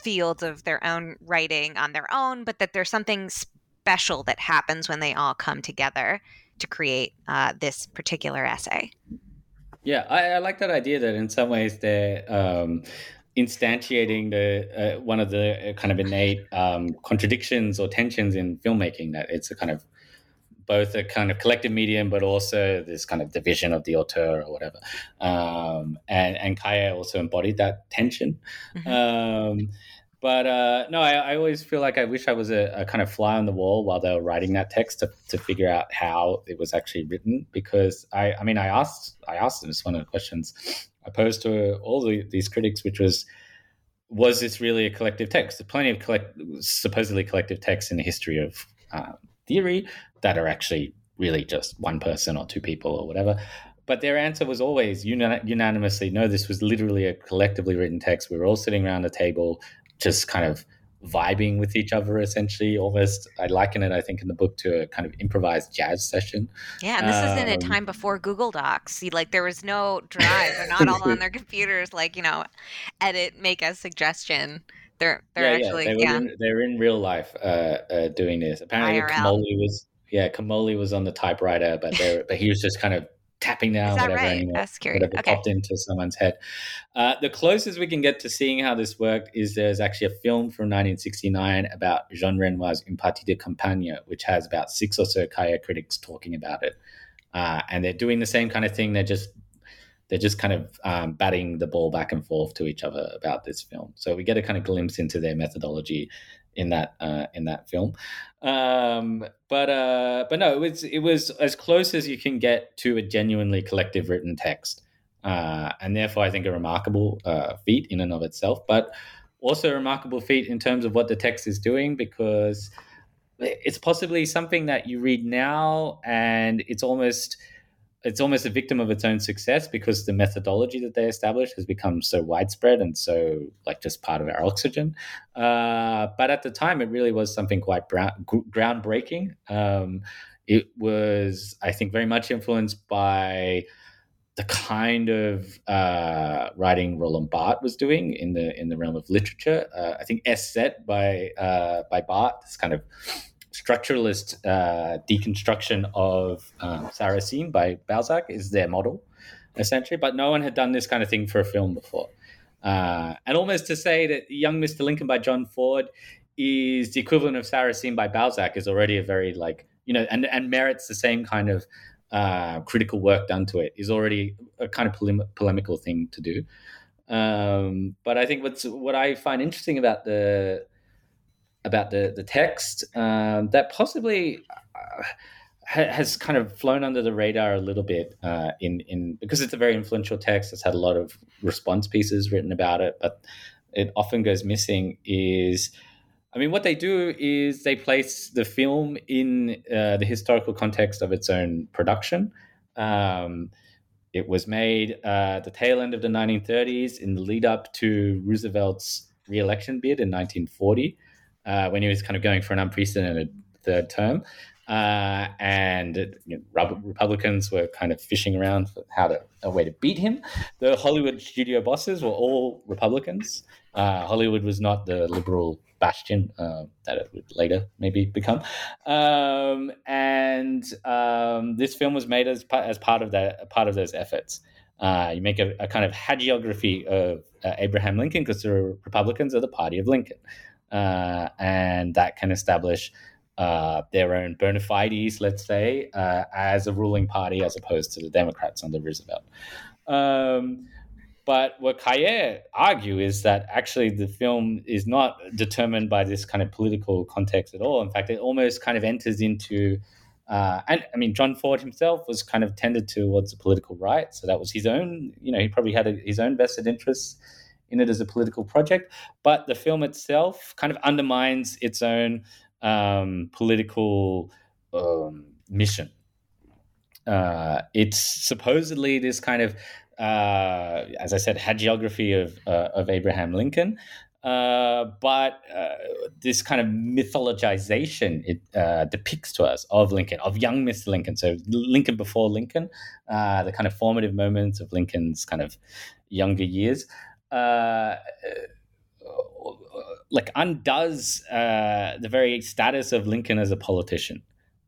fields of their own writing on their own, but that there's something special that happens when they all come together to create uh, this particular essay. Yeah, I, I, like that idea that in some ways they're um, instantiating the uh, one of the uh, kind of innate um, contradictions or tensions in filmmaking. That it's a kind of both a kind of collective medium, but also this kind of division of the auteur or whatever. Um, and and Cahiers also embodied that tension. Mm-hmm. Um, but uh, no, I, I, always feel like I wish I was a, a, kind of fly on the wall while they were writing that text to, to figure out how it was actually written. Because I, I mean, I asked, I asked them. It's one of the questions I posed to all the, these critics, which was, was this really a collective text? There's plenty of collect, supposedly collective texts in the history of uh, theory that are actually really just one person or two people or whatever. But their answer was always unanimously no, this was literally a collectively written text. We were all sitting around a table, just kind of vibing with each other essentially almost. I liken it i think in the book to a kind of improvised jazz session. Yeah and this um, is in a um, time before google docs. See, like there was no drive they're not all on their computers like you know edit make a suggestion. They're they're yeah, actually yeah, they yeah. In, they're in real life uh, uh, doing this. Apparently Comolli was yeah Comolli was on the typewriter but but he was just kind of tapping down whatever, right? anymore, That's scary. whatever okay. popped into someone's head. Uh, the closest we can get to seeing how this worked is there's actually a film from 1969 about Jean Renoir's Une partie de campagne, which has about six or so Cahiers critics talking about it. Uh, and they're doing the same kind of thing. They're just they're just kind of um, batting the ball back and forth to each other about this film. So we get a kind of glimpse into their methodology in that uh, in that film. Um, but uh, but no, it was it was as close as you can get to a genuinely collective written text, uh, and therefore I think a remarkable uh, feat in and of itself. But also a remarkable feat in terms of what the text is doing because it's possibly something that you read now and it's almost it's almost a victim of its own success because the methodology that they established has become so widespread and so like just part of our oxygen. Uh, but at the time, it really was something quite brown, groundbreaking. Um, it was, I think, very much influenced by the kind of uh, writing Roland Barthes was doing in the in the realm of literature. Uh, I think S/Z by uh, by Barthes, this kind of structuralist uh, deconstruction of um, Sarrasine by Balzac is their model, essentially. But no one had done this kind of thing for a film before. Uh, and almost to say that Young Mr. Lincoln by John Ford is the equivalent of Sarrasine by Balzac is already a very like you know and and merits the same kind of uh, critical work done to it is already a kind of polem- polemical thing to do. Um, but I think what's what I find interesting about the about the the text um, that possibly uh, has kind of flown under the radar a little bit uh, in in because it's a very influential text. It's had a lot of response pieces written about it, but it often goes missing. Is I mean, what they do is they place the film in uh, the historical context of its own production. Um, it was made uh, at the tail end of the 1930s in the lead up to Roosevelt's re-election bid in 1940 uh, when he was kind of going for an unprecedented third term. Uh, and you know, Republicans were kind of fishing around for how to a way to beat him. The Hollywood studio bosses were all Republicans. Uh, Hollywood was not the liberal bastion uh, that it would later maybe become. Um, and um, this film was made as as part of that part of those efforts. Uh, you make a, a, kind of hagiography of uh, Abraham Lincoln because the Republicans are the party of Lincoln uh, and that can establish uh, their own bona fides, let's say, uh, as a ruling party as opposed to the Democrats under Roosevelt. Um, but what Cahiers argue is that actually the film is not determined by this kind of political context at all. In fact, it almost kind of enters into, uh, and I mean, John Ford himself was kind of tended towards the political right, so that was his own. You know, he probably had a, his own vested interests in it as a political project, but the film itself kind of undermines its own um, political um, mission. Uh, it's supposedly this kind of, uh, as I said, hagiography of uh, of Abraham Lincoln, uh, but uh, this kind of mythologization it uh, depicts to us of Lincoln, of young Mr. Lincoln. So Lincoln before Lincoln, the kind of formative moments of Lincoln's kind of younger years uh, like undoes uh, the very status of Lincoln as a politician,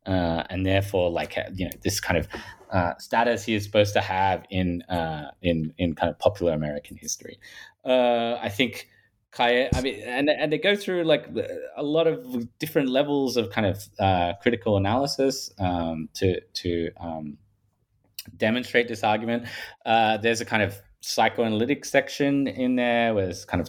uh, and therefore, like you know, this kind of uh, status he is supposed to have in uh, in in kind of popular American history. Uh, I think. Cahiers, I mean, and and they go through like a lot of different levels of kind of uh, critical analysis um, to to um, demonstrate this argument. Uh, there's a kind of psychoanalytic section in there where there's kind of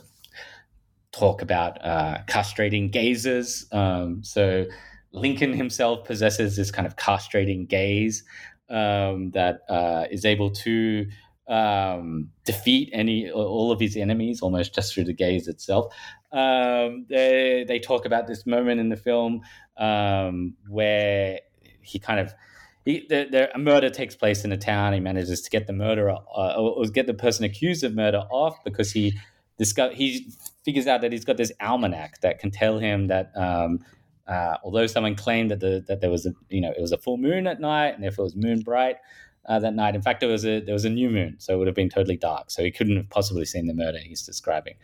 talk about uh, castrating gazes. Um, so Lincoln himself possesses this kind of castrating gaze um, that uh, is able to um, defeat any all of his enemies almost just through the gaze itself. um, they they talk about this moment in the film um, where he kind of he, the, the, a murder takes place in a town. He manages to get the murderer uh, or, or, get the person accused of murder off because he discover he figures out that he's got this almanac that can tell him that um, uh, although someone claimed that the, that there was a you know it was a full moon at night and if it was moon bright uh, that night. In fact, there was a there was a new moon, so it would have been totally dark. So he couldn't have possibly seen the murder he's describing.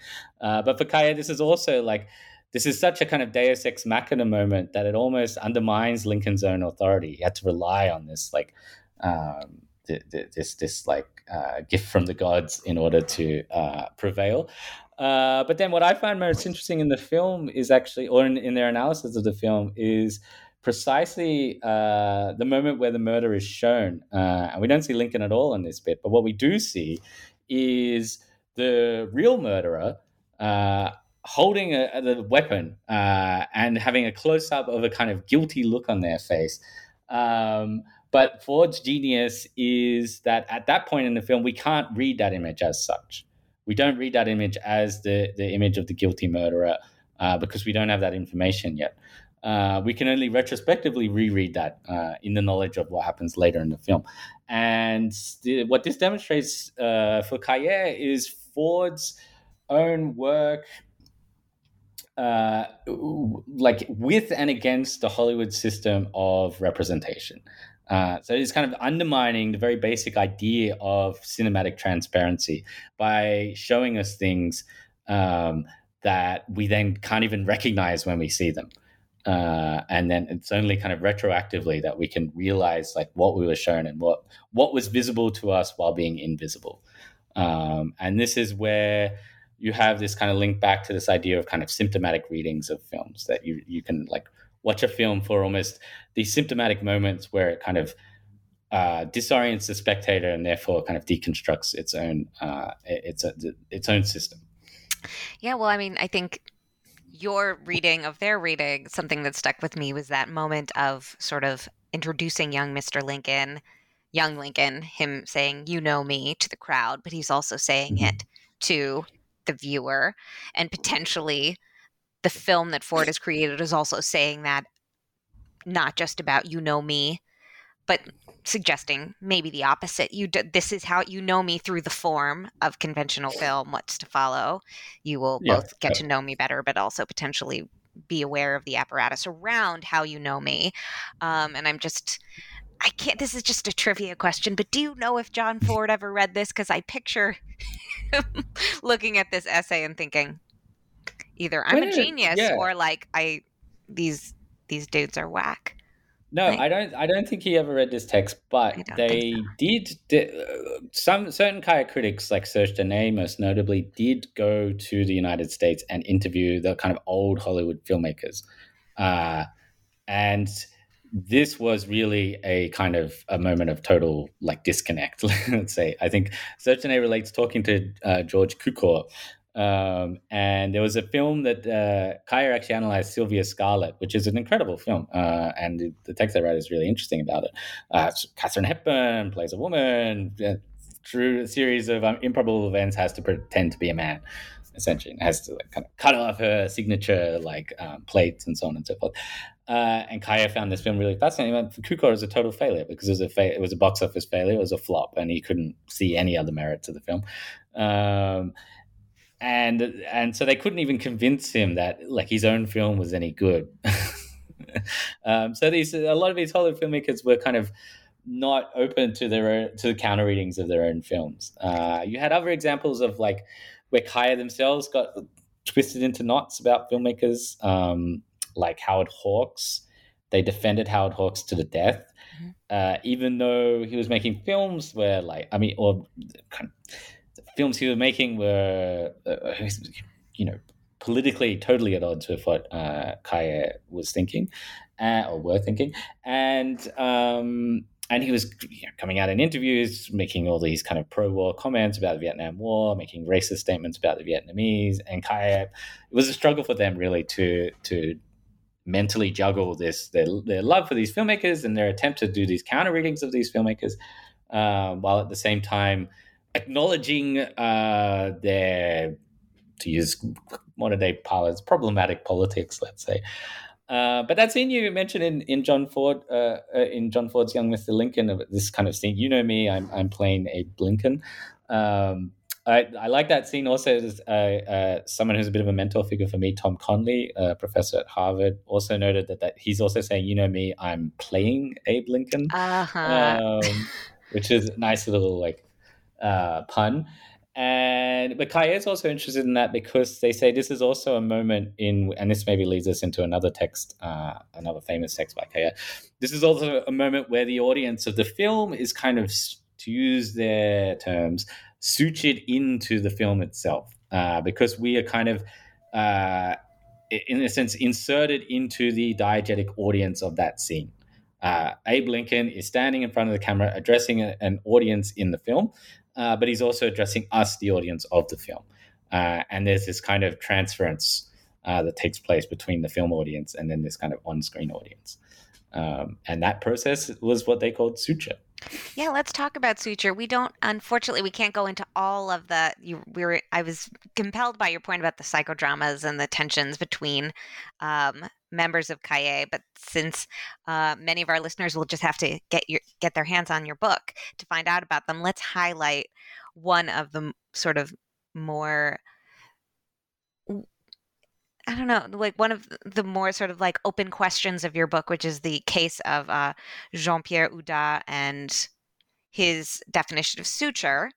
Uh, but for Cahiers, this is also like this is such a kind of Deus ex machina moment that it almost undermines Lincoln's own authority. He had to rely on this like um, this this like uh, gift from the gods in order to uh, prevail. Uh, but then what I find most interesting in the film is actually, or in, in their analysis of the film, is precisely uh, the moment where the murder is shown. Uh, and we don't see Lincoln at all in this bit, but what we do see is the real murderer uh, holding a, the weapon uh, and having a close up of a kind of guilty look on their face. Um, but Ford's genius is that at that point in the film, we can't read that image as such. We don't read that image as the, the image of the guilty murderer uh, because we don't have that information yet uh, we can only retrospectively reread that uh, in the knowledge of what happens later in the film. And what this demonstrates uh, for Cahiers is Ford's own work, uh, like with and against the Hollywood system of representation. Uh, so it's kind of undermining the very basic idea of cinematic transparency by showing us things um, that we then can't even recognize when we see them uh, and then it's only kind of retroactively that we can realize like what we were shown and what what was visible to us while being invisible um, and this is where you have this kind of link back to this idea of kind of symptomatic readings of films that you you can like watch a film for almost these symptomatic moments where it kind of uh, disorients the spectator and therefore kind of deconstructs its own uh, its its own system. Yeah, well, I mean, I think your reading of their reading, something that stuck with me was that moment of sort of introducing young Mr. Lincoln, young Lincoln, him saying, You know me to the crowd, but he's also saying mm-hmm. it to the viewer. And potentially the film that Ford has created is also saying that not just about you know me, but suggesting maybe the opposite. You d- this is how you know me through the form of conventional film. What's to follow? You will yeah, both get to know me better, but also potentially be aware of the apparatus around how you know me. Um, and I'm just. I can't. This is just a trivia question, but do you know if John Ford ever read this? Because I picture him looking at this essay and thinking, either I'm a genius yeah. or like I these these dudes are whack. No, I don't. I don't think he ever read this text, but they so. did, did. Uh, some certain Cahiers critics, like Serge Daney, most notably, did go to the United States and interview the kind of old Hollywood filmmakers, uh, and this was really a kind of a moment of total like disconnect. Let's say. I think Daney relates talking to uh, George Cukor, um, and there was a film that uh, Cahiers actually analyzed, Sylvia Scarlett, which is an incredible film. Uh, and the, text I read is really interesting about it. Uh, Katharine Hepburn plays a woman uh, through a series of um, improbable events, has to pretend to be a man, essentially, and has to like, kind of cut off her signature like um, plates and so on and so forth. Uh, and Cahiers found this film really fascinating. But Cukor is a total failure because it was a fa- it was a box office failure. It was a flop, and he couldn't see any other merit to the film. Um, and and so they couldn't even convince him that like his own film was any good. um, so these a lot of these Hollywood filmmakers were kind of not open to their own, to the counter readings of their own films. Uh, you had other examples of like where Cahiers themselves got twisted into knots about filmmakers, um, like Howard Hawks. They defended Howard Hawks to the death, mm-hmm. uh, even though he was making films where, like, I mean, or kind of, films he was making were, uh, you know, politically totally at odds with what uh, Cahiers was thinking uh, or were thinking, and um, and he was you know, coming out in interviews making all these kind of pro-war comments about the Vietnam War, making racist statements about the Vietnamese, and Cahiers. It was a struggle for them really to to mentally juggle this their, their love for these filmmakers and their attempt to do these counter readings of these filmmakers, uh, while at the same time acknowledging uh, their, to use modern day parlance, problematic politics, let's say. Uh, but that scene you mentioned in, in John Ford, uh, uh, in John Ford's Young Mr. Lincoln, this kind of scene. You know me, I'm, I'm playing Abe Lincoln. Um, I, I like that scene also as uh, uh, someone who's a bit of a mentor figure for me, Tom Conley, a professor at Harvard, also noted that, that he's also saying, you know me, I'm playing Abe Lincoln, uh-huh. um, which is a nice little like uh, pun. And but Cahiers is also interested in that because they say this is also a moment in, and this maybe leads us into another text, uh, another famous text by Cahiers. This is also a moment where the audience of the film is kind of, to use their terms, sutured into the film itself uh, because we are kind of, uh, in a sense, inserted into the diegetic audience of that scene. Uh, Abe Lincoln is standing in front of the camera addressing a, an audience in the film, uh, but he's also addressing us, the audience of the film. Uh, and there's this kind of transference uh, that takes place between the film audience and then this kind of on screen audience. Um, and that process was what they called suture. Yeah, let's talk about suture. We don't, unfortunately, we can't go into all of the. You, we were. I was compelled by your point about the psychodramas and the tensions between um, members of Cahiers, but since uh, many of our listeners will just have to get your get their hands on your book to find out about them, let's highlight one of the sort of more I don't know, like one of the more sort of like open questions of your book, which is the case of uh, Jean Pierre Oudart and his definition of suture.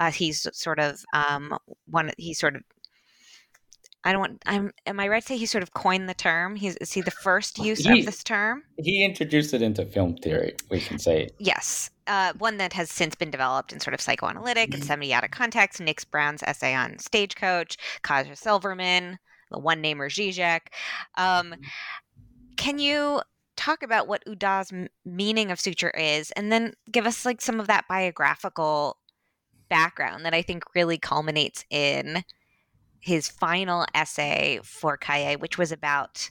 Uh, he's sort of um, one. He sort of. I don't want. I'm. Am I right to say he sort of coined the term? He's is he the first use He- of this term? He introduced it into film theory, we can say. Yes, uh, one that has since been developed in sort of psychoanalytic and Seventy Out of Context. Nick Browne's essay on Stagecoach, Kaja Silverman, the one namer Zizek. Um, can you talk about what Oudart's m- meaning of suture is, and then give us like some of that biographical background that I think really culminates in his final essay for Cahiers, which was about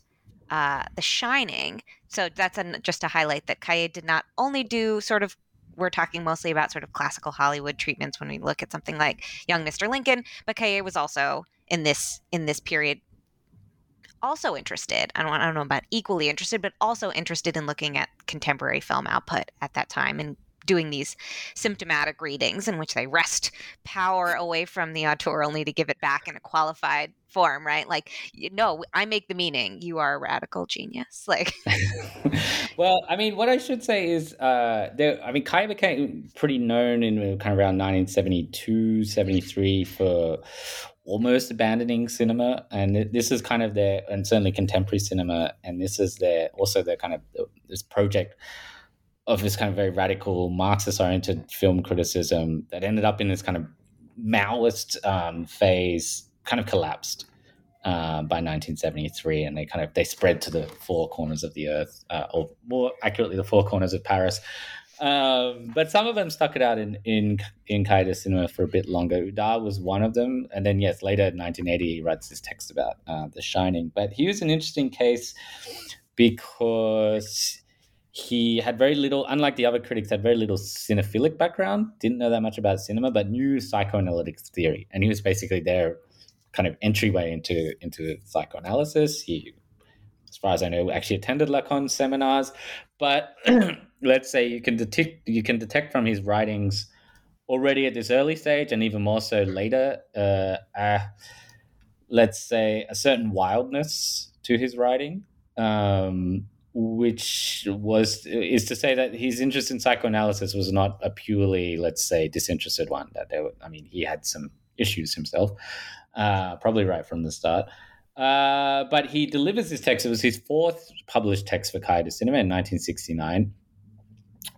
uh, The Shining. So that's an, just to highlight that Cahiers did not only do sort of we're talking mostly about sort of classical Hollywood treatments when we look at something like Young Mr. Lincoln, but Cahiers was also in this in this period also interested. I don't, I don't know about equally interested, but also interested in looking at contemporary film output at that time and doing these symptomatic readings in which they wrest power away from the auteur only to give it back in a qualified form, right? Like, you know, I make the meaning. You are a radical genius. Like, well, I mean, what I should say is, uh, there. I mean, Cahiers became pretty known in kind of around 1972, 73 for almost abandoning cinema, and this is kind of their, and certainly contemporary cinema, and this is their also their kind of this project of this kind of very radical Marxist-oriented film criticism that ended up in this kind of Maoist um, phase, kind of collapsed uh, by 1973, and they kind of they spread to the four corners of the earth, uh, or more accurately, the four corners of Paris. Um, but some of them stuck it out in in in Cahiers du cinema for a bit longer. Oudart was one of them, and then yes, later in 1980, he writes this text about uh, The Shining. But he was an interesting case because he had very little, unlike the other critics, had very little cinephilic background. Didn't know that much about cinema, but knew psychoanalytic theory, and he was basically their kind of entryway into into psychoanalysis. He, as far as I know, actually attended Lacan seminars, but let's say you can detect you can detect from his writings already at this early stage, and even more so later. Uh, uh, let's say a certain wildness to his writing. Um, which was is to say that his interest in psychoanalysis was not a purely, let's say, disinterested one. That there, were, I mean, he had some issues himself, uh, probably right from the start. Uh, but he delivers this text. It was his fourth published text for Cahiers du Cinema in 1969,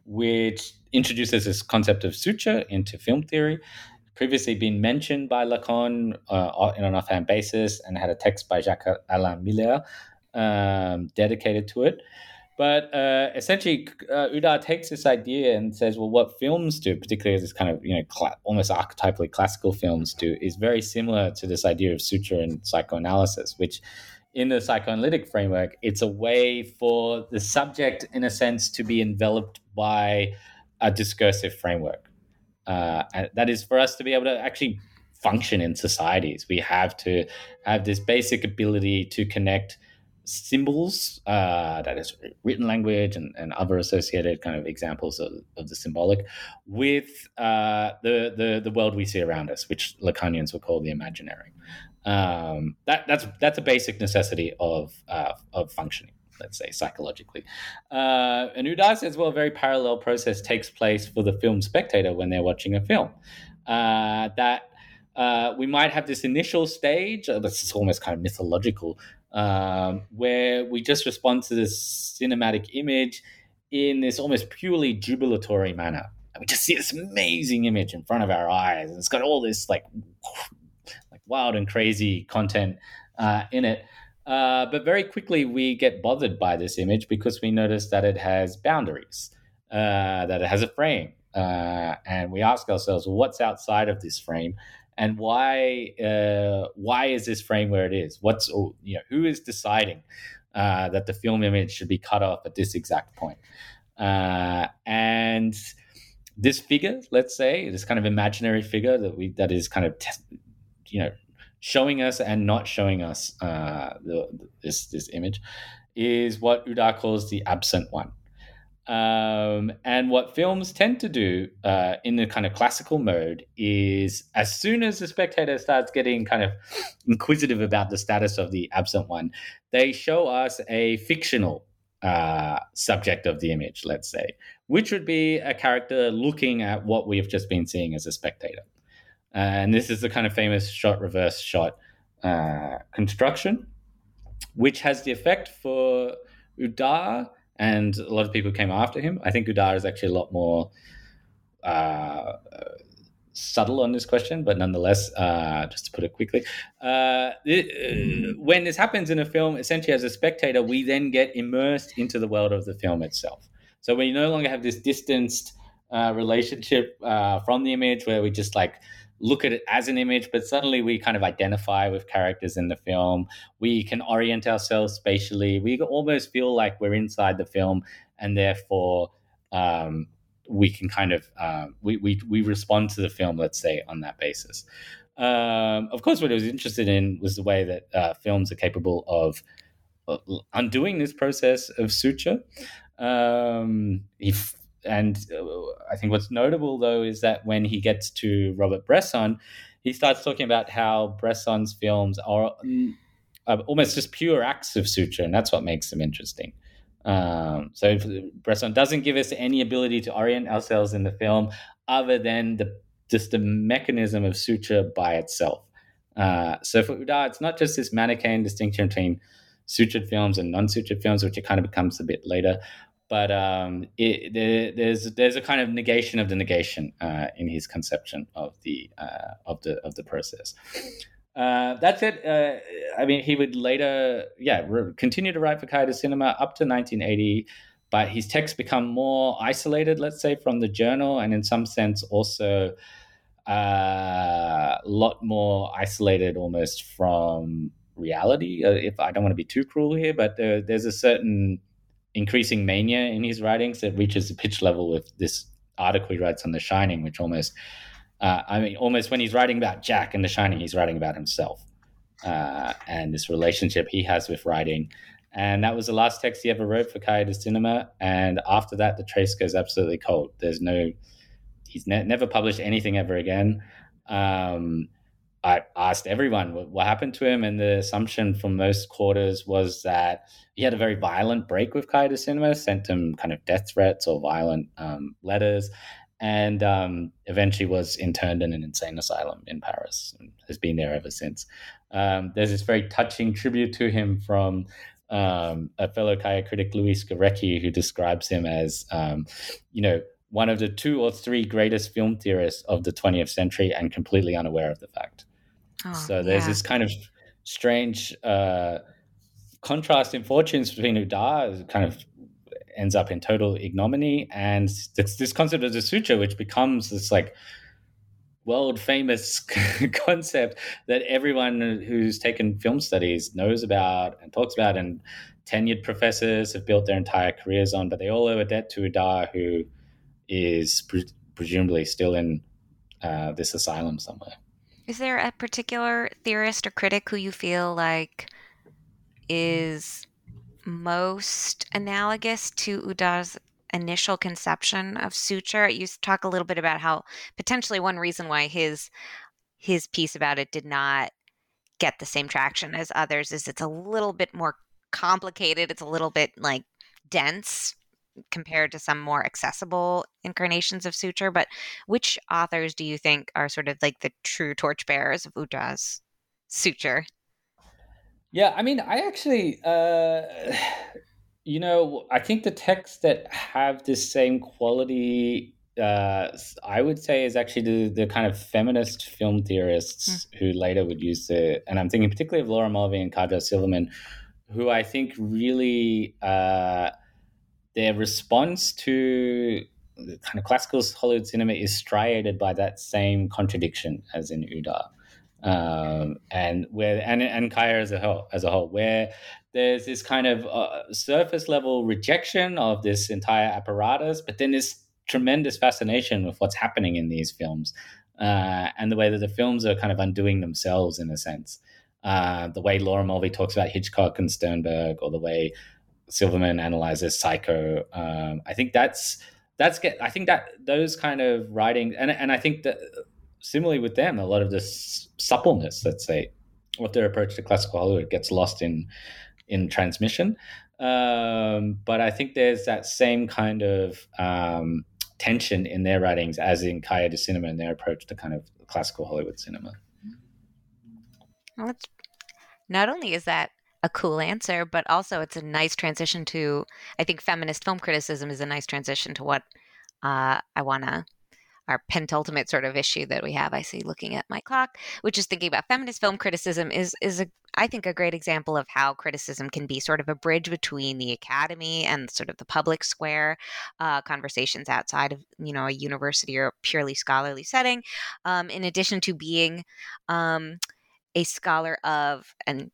which introduces this concept of suture into film theory. Previously been mentioned by Lacan uh, in an offhand basis, and had a text by Jacques Alain Miller um, dedicated to it. But uh, essentially, uh, Oudart takes this idea and says, well, what films do, particularly this kind of you know cl- almost archetypally classical films do, is very similar to this idea of suture and psychoanalysis, which in the psychoanalytic framework, it's a way for the subject, in a sense, to be enveloped by a discursive framework. Uh, that is for us to be able to actually function in societies. We have to have this basic ability to connect symbols, uh, that is written language and, and other associated kind of examples of, of the symbolic, with uh, the, the the world we see around us, which Lacanians would call the imaginary. Um, that that's that's a basic necessity of uh, of functioning. Let's say psychologically, uh, and Oudart says, well, a very parallel process takes place for the film spectator when they're watching a film. Uh, that uh, we might have this initial stage, uh, this is almost kind of mythological, um, where we just respond to this cinematic image in this almost purely jubilatory manner. And we just see this amazing image in front of our eyes, and it's got all this like, like wild and crazy content uh, in it. Uh, but very quickly, we get bothered by this image because we notice that it has boundaries, uh, that it has a frame. Uh, and we ask ourselves, well, what's outside of this frame? And why uh, why is this frame where it is? What's oh, you know who is deciding uh, that the film image should be cut off at this exact point? Uh, and this figure, let's say, this kind of imaginary figure that we that is kind of you know showing us and not showing us uh, the, this this image is what Oudart calls the absent one. Um, and what films tend to do uh, in the kind of classical mode is as soon as the spectator starts getting kind of inquisitive about the status of the absent one, they show us a fictional uh, subject of the image, let's say, which would be a character looking at what we have just been seeing as a spectator. and this is the kind of famous shot reverse shot uh, construction, which has the effect for Oudart and a lot of people came after him. I think Oudart is actually a lot more uh, subtle on this question, but nonetheless, uh, just to put it quickly, uh, it, uh, when this happens in a film, essentially as a spectator, we then get immersed into the world of the film itself. So we no longer have this distanced uh, relationship uh, from the image where we just like look at it as an image, but suddenly we kind of identify with characters in the film. We can orient ourselves spatially. We almost feel like we're inside the film, and therefore um, we can kind of uh, we, we we respond to the film, let's say, on that basis. Um, of course, what I was interested in was the way that uh, films are capable of uh, undoing this process of suture. Um, he and uh, I think what's notable though is that when he gets to Robert Bresson, he starts talking about how Bresson's films are, mm, almost just pure acts of suture, and that's what makes them interesting. Um, so Bresson doesn't give us any ability to orient ourselves in the film other than the just the mechanism of suture by itself. Uh, so for Oudart, it's not just this Manichaean distinction between sutured films and non-sutured films, which it kind of becomes a bit later, but um, it, there, there's there's a kind of negation of the negation uh, in his conception of the uh, of the of the process. Uh, that's it. Uh, I mean, he would later, yeah, re- continue to write for du Cinema up to 1980, but his texts become more isolated, let's say, from the journal, and in some sense also uh, a lot more isolated, almost from reality. Uh, if I don't want to be too cruel here, but there's a certain increasing mania in his writings that reaches a pitch level with this article he writes on The Shining, which almost, uh, I mean, almost when he's writing about Jack in The Shining, he's writing about himself uh, and this relationship he has with writing. And that was the last text he ever wrote for du Cinema. And after that, the trace goes absolutely cold. There's no, he's ne- never published anything ever again. Um, I asked everyone what, what, happened to him, and the assumption from most quarters was that he had a very violent break with Cahiers Cinema, sent him kind of death threats or violent um, letters, and um, eventually was interned in an insane asylum in Paris and has been there ever since. Um, there's this very touching tribute to him from um, a fellow Cahiers critic, Louis Skorecki, who describes him as, um, you know, one of the two or three greatest film theorists of the 20th century and completely unaware of the fact. Oh, so there's yeah. this kind of strange uh, contrast in fortunes between Oudart, kind of ends up in total ignominy, and this, this concept of the suture, which becomes this like world famous concept that everyone who's taken film studies knows about and talks about, and tenured professors have built their entire careers on, but they all owe a debt to Oudart, who is pre- presumably still in uh, this asylum somewhere. Is there a particular theorist or critic who you feel like is most analogous to Oudart's initial conception of suture? You talk a little bit about how potentially one reason why his his piece about it did not get the same traction as others is it's a little bit more complicated. It's a little bit like dense compared to some more accessible incarnations of suture. But which authors do you think are sort of like the true torchbearers of Oudart's suture? Yeah, I mean, I actually, uh, you know, I think the texts that have this same quality, uh, I would say, is actually the, the kind of feminist film theorists mm. who later would use the, and I'm thinking particularly of Laura Mulvey and Kaja Silverman, who I think really uh, their response to kind of classical Hollywood cinema is striated by that same contradiction as in Oudart um, and where and and Cahiers as a whole as a whole, where there's this kind of uh, surface level rejection of this entire apparatus, but then this tremendous fascination with what's happening in these films, uh, and the way that the films are kind of undoing themselves in a sense. Uh, the way Laura Mulvey talks about Hitchcock and Sternberg, or the way Silverman analyzes Psycho. Um, I think that's that's get. I think that those kind of writing, and and I think that similarly with them, a lot of this suppleness, let's say, of their approach to classical Hollywood gets lost in in transmission. Um, but I think there's that same kind of um, tension in their writings as in Cahiers du Cinema and their approach to kind of classical Hollywood cinema. Well, not only is that a cool answer, but also it's a nice transition to, I think feminist film criticism is a nice transition to what uh, I want to our penultimate sort of issue that we have. I see looking at my clock, which is thinking about feminist film criticism is is a I think a great example of how criticism can be sort of a bridge between the academy and sort of the public square, uh, conversations outside of you know a university or a purely scholarly setting. Um, in addition to being um, a scholar of and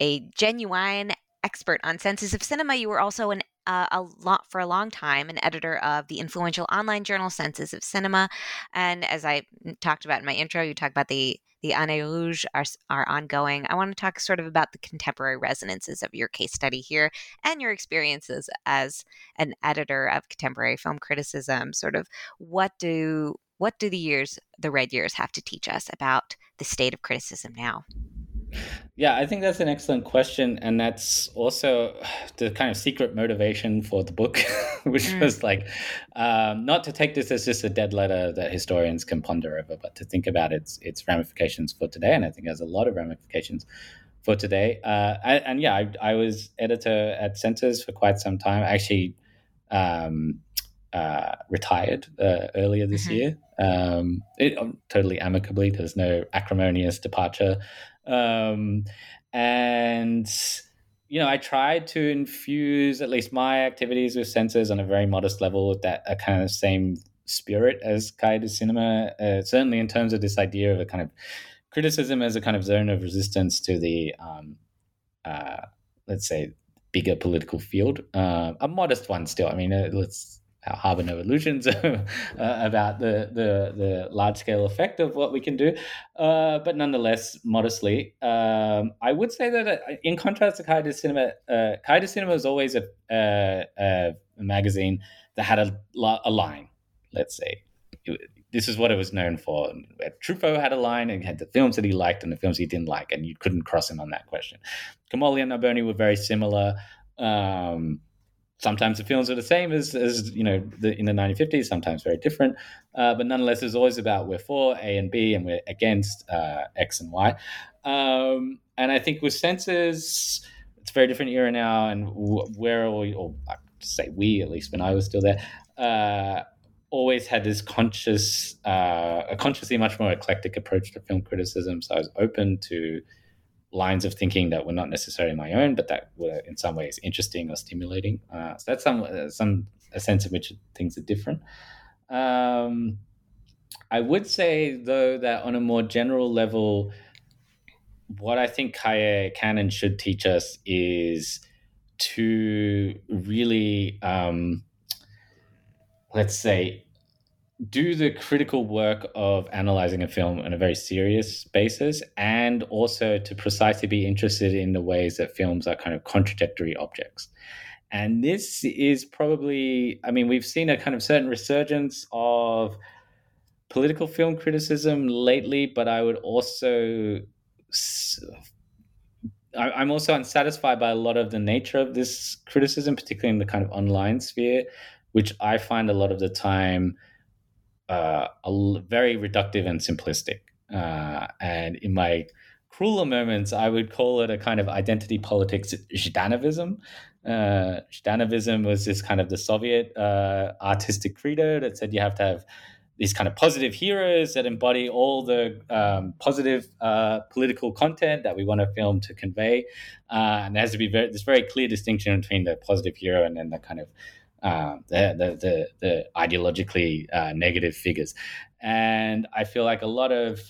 a genuine expert on senses of cinema, you were also an uh, a lot for a long time an editor of the influential online journal Senses of Cinema, and as I talked about in my intro, you talk about the the Années Rouges are, are ongoing. I want to talk sort of about the contemporary resonances of your case study here and your experiences as an editor of contemporary film criticism. Sort of what do what do the years, the red years, have to teach us about the state of criticism now? Yeah, I think that's an excellent question. And that's also the kind of secret motivation for the book, which mm. was like um, not to take this as just a dead letter that historians can ponder over, but to think about its, its ramifications for today. And I think has a lot of ramifications for today. Uh, and, and, yeah, I, I, was editor at Senses for quite some time. I actually um, uh, retired uh, earlier this mm-hmm. year. Um, it, um, totally amicably. There's no acrimonious departure um, and you know, I tried to infuse at least my activities with Senses on a very modest level with that a kind of same spirit as du Cinema. Uh, certainly, in terms of this idea of a kind of criticism as a kind of zone of resistance to the, um, uh, let's say, bigger political field. Uh, a modest one still. I mean, uh, let's harbor no illusions uh, about the, the, the large scale effect of what we can do. Uh, but nonetheless, modestly, um, I would say that uh, in contrast to du Cinema, uh, du Cinema was always a, a, a, magazine that had a, a line, let's say. This is what it was known for. Truffaut had a line and had the films that he liked and the films he didn't like, and you couldn't cross him on that question. Comolli and Narboni were very similar. Um, sometimes the films are the same as, as you know the, in the 1950s sometimes very different. Uh, but nonetheless it's always about we're for a and b and we're against uh, x and y. Um, and i think with senses it's a very different era now and where we or I say we at least when i was still there uh, always had this conscious uh, a consciously much more eclectic approach to film criticism. So i was open to lines of thinking that were not necessarily my own, but that were in some ways interesting or stimulating. Uh, so that's some uh, some a sense in which things are different. Um, I would say though that on a more general level, what I think Cahiers Canon should teach us is to really, um, let's say, do the critical work of analyzing a film on a very serious basis and also to precisely be interested in the ways that films are kind of contradictory objects. And this is probably, I mean, we've seen a kind of certain resurgence of political film criticism lately, but I would also, I'm also unsatisfied by a lot of the nature of this criticism, particularly in the kind of online sphere, which I find a lot of the time uh, very reductive and simplistic. Uh, and in my crueler moments, I would call it a kind of identity politics Zhdanovism. Uh, was this kind of the Soviet uh, artistic credo that said you have to have these kind of positive heroes that embody all the um, positive uh, political content that we want a film to convey. Uh, and there has to be very, this very clear distinction between the positive hero and then the kind of uh, the, the, the, ideologically uh, negative figures. And I feel like a lot of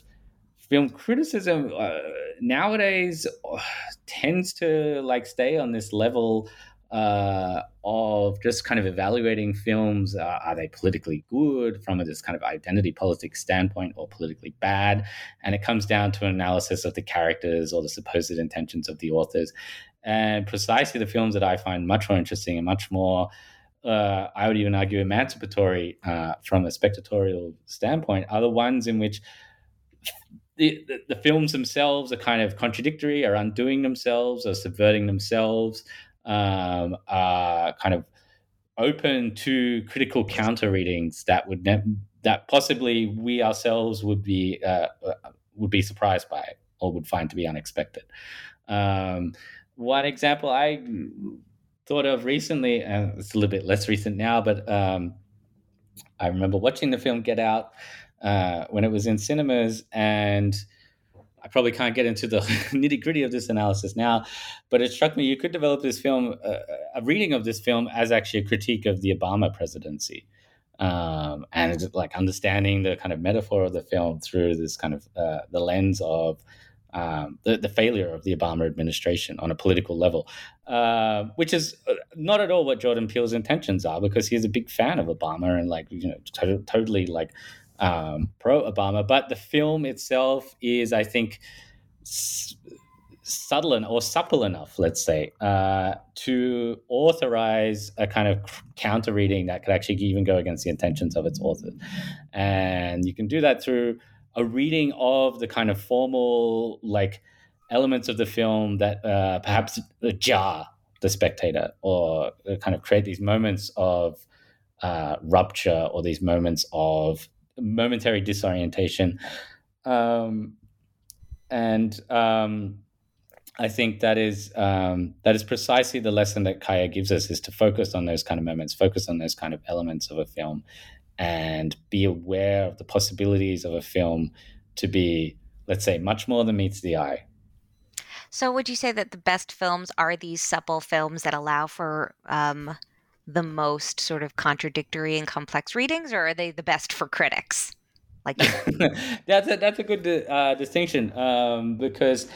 film criticism uh, nowadays uh, tends to like stay on this level uh, of just kind of evaluating films. Uh, are they politically good from this kind of identity politics standpoint or politically bad? And it comes down to an analysis of the characters or the supposed intentions of the authors. And precisely the films that I find much more interesting and much more uh, I would even argue emancipatory uh, from a spectatorial standpoint are the ones in which the, the, the, films themselves are kind of contradictory, are undoing themselves, are subverting themselves, um, are kind of open to critical counter readings that would ne- that possibly we ourselves would be uh, uh would be surprised by or would find to be unexpected. Um, one example I thought of recently, and it's a little bit less recent now, but um, I remember watching the film Get Out uh, when it was in cinemas, and I probably can't get into the nitty gritty of this analysis now, but it struck me you could develop this film, uh, a reading of this film, as actually a critique of the Obama presidency. Um, and like understanding the kind of metaphor of the film through this kind of uh, the lens of um, the, the failure of the Obama administration on a political level, uh, which is uh, not at all what Jordan Peele's intentions are, because he's a big fan of Obama and like you know to- totally like um, pro Obama. But the film itself is, I think. S- subtle enough or supple enough, let's say, uh, to authorize a kind of counter reading that could actually even go against the intentions of its author. And you can do that through a reading of the kind of formal like elements of the film that uh, perhaps jar the spectator or uh, kind of create these moments of uh, rupture or these moments of momentary disorientation. Um, and um, I think that is um, that is precisely the lesson that Cahiers gives us: is to focus on those kind of moments, focus on those kind of elements of a film, and be aware of the possibilities of a film to be, let's say, much more than meets the eye. So, would you say that the best films are these supple films that allow for um, the most sort of contradictory and complex readings, or are they the best for critics? Like that's a, that's a good uh, distinction um, because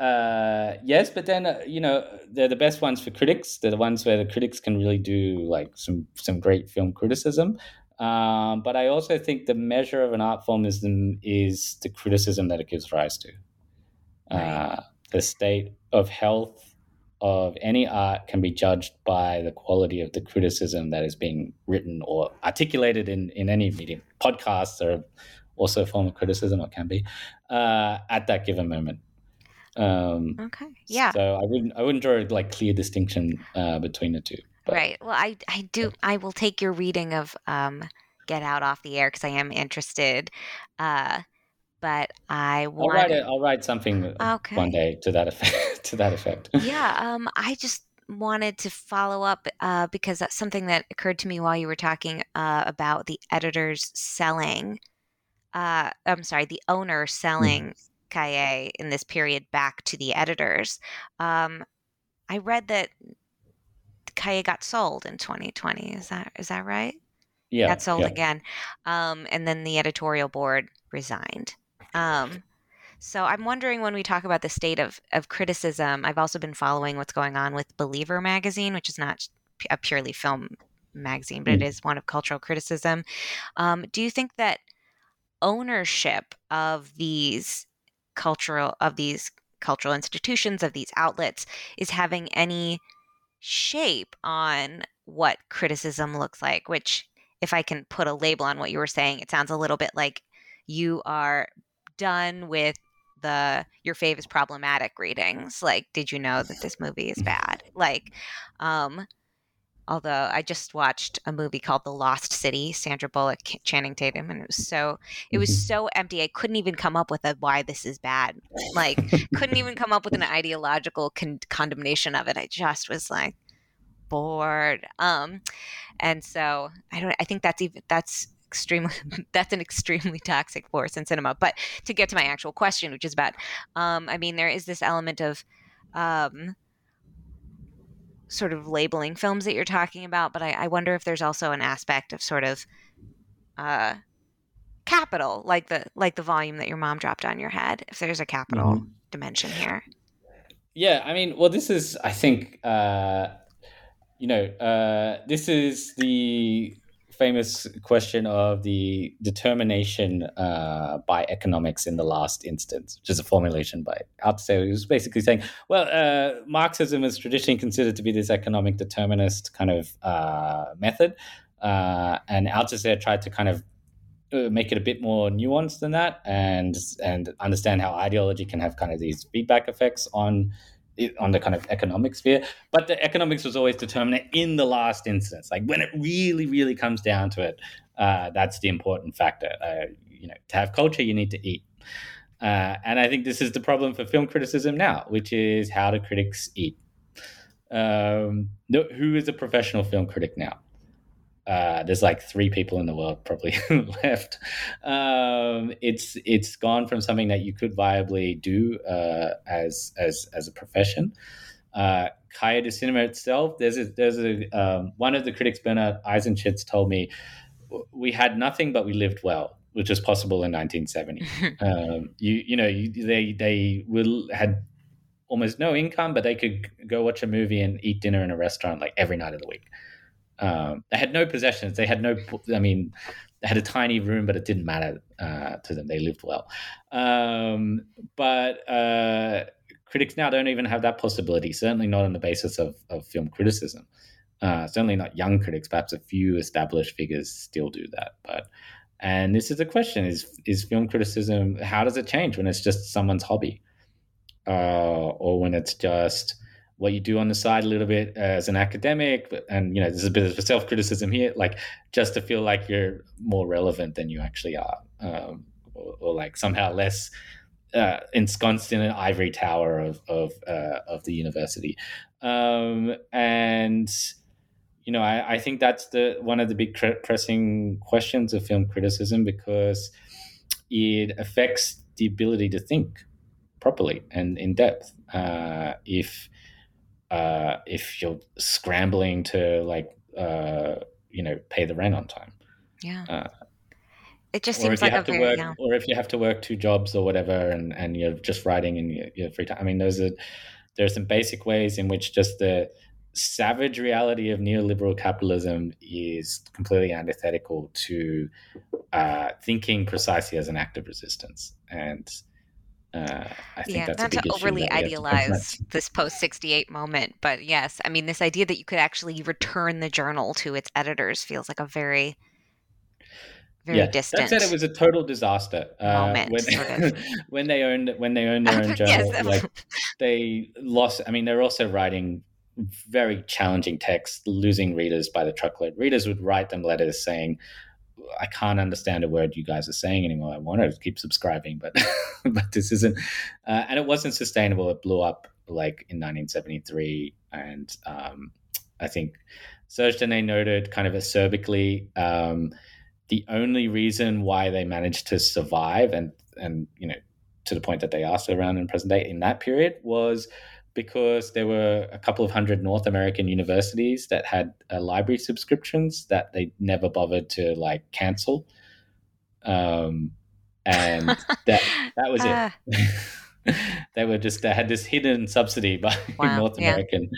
uh, yes, but then uh, you know they're the best ones for critics. They're the ones where the critics can really do like some some great film criticism. Um, but I also think the measure of an art form is the, is the criticism that it gives rise to. Uh, the state of health of any art can be judged by the quality of the criticism that is being written or articulated in, in any medium. Podcasts are also a form of criticism, or can be, uh, at that given moment. Um, okay. Yeah. So I wouldn't I wouldn't draw a like clear distinction uh, between the two. Right. Well, I I do I will take your reading of um, Get Out off the air because I am interested. Uh, but I want. I'll write, it, I'll write something okay. one day to that effect. to that effect. Yeah. Um. I just wanted to follow up uh, because that's something that occurred to me while you were talking uh, about the editors selling. Uh, I'm sorry, the owner mm. selling mm. Cahiers in this period back to the editors. Um, I read that Cahiers got sold in 2020. Is that is that right? Yeah, got sold yeah. again, um, and then the editorial board resigned. Um, so I'm wondering when we talk about the state of of criticism, I've also been following what's going on with Believer magazine, which is not a purely film magazine, but mm. it is one of cultural criticism. Um, do you think that ownership of these cultural of these cultural institutions of these outlets is having any shape on what criticism looks like which if i can put a label on what you were saying it sounds a little bit like you are done with the your fave is problematic readings. Like did you know that this movie is bad? Like um although I just watched a movie called The Lost City, Sandra Bullock, Channing Tatum, and it was so it was mm-hmm. so empty. I couldn't even come up with a why this is bad. Like couldn't even come up with an ideological con- condemnation of it. I just was like bored. Um, and so I don't. I think that's even that's extremely that's an extremely toxic force in cinema. But to get to my actual question, which is about, um, I mean, there is this element of um sort of labeling films that you're talking about, but I, I wonder if there's also an aspect of sort of uh, capital, like the like the volume that your mom dropped on your head. If there's a capital mm-hmm. dimension here. Yeah, I mean, well, this is, I think, uh, you know, uh, this is the famous question of the determination uh, by economics in the last instance, which is a formulation by Althusser, was basically saying, well, uh, Marxism is traditionally considered to be this economic determinist kind of uh, method. Uh, and Althusser tried to kind of uh, make it a bit more nuanced than that and and understand how ideology can have kind of these feedback effects on on the kind of economic sphere, but the economics was always determinant in the last instance. Like when it really, really comes down to it, uh, that's the important factor. Uh, you know, to have culture, you need to eat. Uh, and I think this is the problem for film criticism now, which is how do critics eat? Um, who is a professional film critic now? Uh, there's like three people in the world probably left. Um, it's it's gone from something that you could viably do uh, as as as a profession. Uh, Cahiers du Cinema itself, there's a there's a um, one of the critics, Bernard Eisenschitz, told me we had nothing but we lived well, which was possible in 1970. um, you you know you, they they will had almost no income, but they could go watch a movie and eat dinner in a restaurant like every night of the week. Um, they had no possessions. They had no. I mean, they had a tiny room, but it didn't matter uh, to them. They lived well. Um, but uh, critics now don't even have that possibility. Certainly not on the basis of, of film criticism. Uh, certainly not young critics. Perhaps a few established figures still do that. But and this is a question: is is film criticism? How does it change when it's just someone's hobby, uh, or when it's just what you do on the side a little bit as an academic and you know there's a bit of self-criticism here like just to feel like you're more relevant than you actually are um, or, or, like somehow less uh, ensconced in an ivory tower of of, uh, of the university. Um, and you know I, I, think that's the one of the big pressing questions of film criticism because it affects the ability to think properly and in depth. Uh, if uh, if you're scrambling to like uh, you know pay the rent on time. Yeah. Uh, it just seems like to very, work, yeah. or if you have to work two jobs or whatever, and, and you're just writing in your, your free time. I mean, those are there are some basic ways in which just the savage reality of neoliberal capitalism is completely antithetical to uh, thinking precisely as an act of resistance. And uh, I think yeah, that's not to overly idealize this post 68 moment, but yes, I mean, this idea that you could actually return the journal to its editors feels like a very, very yeah, distant. That said, it was a total disaster uh, moment, when, sort of. when they owned when they owned their own journal. yes. like they lost. I mean, they're also writing very challenging text, losing readers by the truckload. Readers would write them letters saying I can't understand a word you guys are saying anymore. I want to keep subscribing, but but this isn't. Uh, and it wasn't sustainable. It blew up like in 1973, and um, I think Serge Daney noted kind of acerbically um, the only reason why they managed to survive and and you know to the point that they are still around in present day in that period was because there were a couple of hundred North American universities that had uh, library subscriptions that they never bothered to like cancel. Um, and that that was it. they were just they had this hidden subsidy by wow, North yeah. American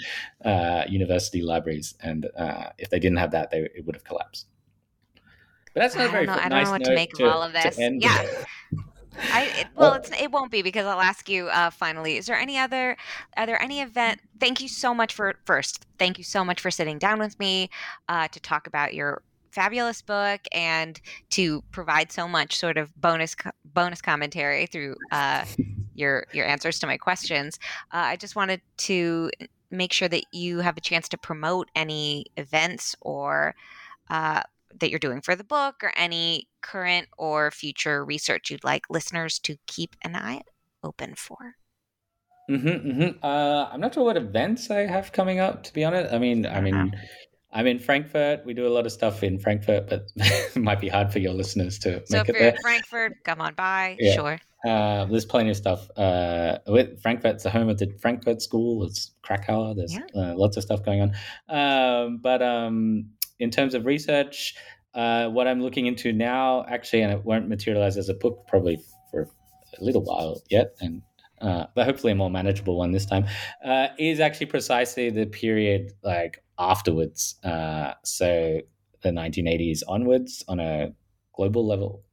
uh, university libraries, and uh, if they didn't have that, they it would have collapsed. But that's not very know, I don't nice know what to make to, of all of this. Yeah. I, it, well, it's, it won't be because I'll ask you uh, finally. Is there any other? Are there any event? Thank you so much for first. Thank you so much for sitting down with me uh, to talk about your fabulous book and to provide so much sort of bonus bonus commentary through uh, your your answers to my questions. Uh, I just wanted to make sure that you have a chance to promote any events or uh, that you're doing for the book or any current or future research you'd like listeners to keep an eye open for. Mm-hmm, mm-hmm. Uh, I'm not sure what events I have coming up. To be honest, I mean, I mean, uh-huh. I'm in Frankfurt. We do a lot of stuff in Frankfurt, but it might be hard for your listeners to so make if it there. Frankfurt, come on by. Yeah. Sure. Uh, there's plenty of stuff. Uh, with Frankfurt's the home of the Frankfurt School. It's Krakow. There's yeah. uh, lots of stuff going on. Um, but um, in terms of research, uh, what I'm looking into now, actually, and it won't materialize as a book probably for a little while yet, and uh, but hopefully a more manageable one this time, uh, is actually precisely the period like afterwards. Uh, so the 1980s onwards on a global level.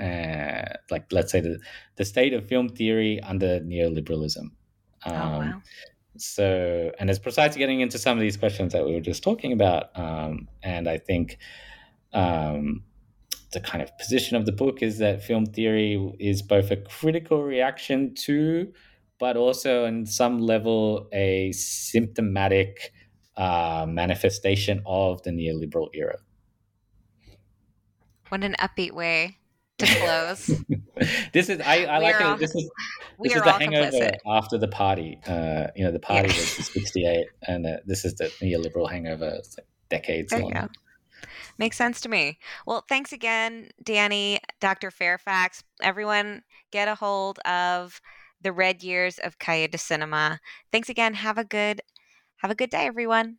Uh, like let's say the, the state of film theory under neoliberalism. Um, oh, wow. So, and it's precisely getting into some of these questions that we were just talking about. Um, and I think um, the kind of position of the book is that film theory is both a critical reaction to, but also, in some level, a symptomatic uh, manifestation of the neoliberal era. What an upbeat way to close. this is I, I like it. This is this is the hangover complicit. after the party. Uh, you know, the party yeah. was '68, and uh, this is the neoliberal hangover. It's like decades there long. Makes sense to me. Well, thanks again, Danny, Dr. Fairfax. Everyone, get a hold of the Red Years of Cahiers du Cinema. Thanks again. Have a good have a good day, everyone.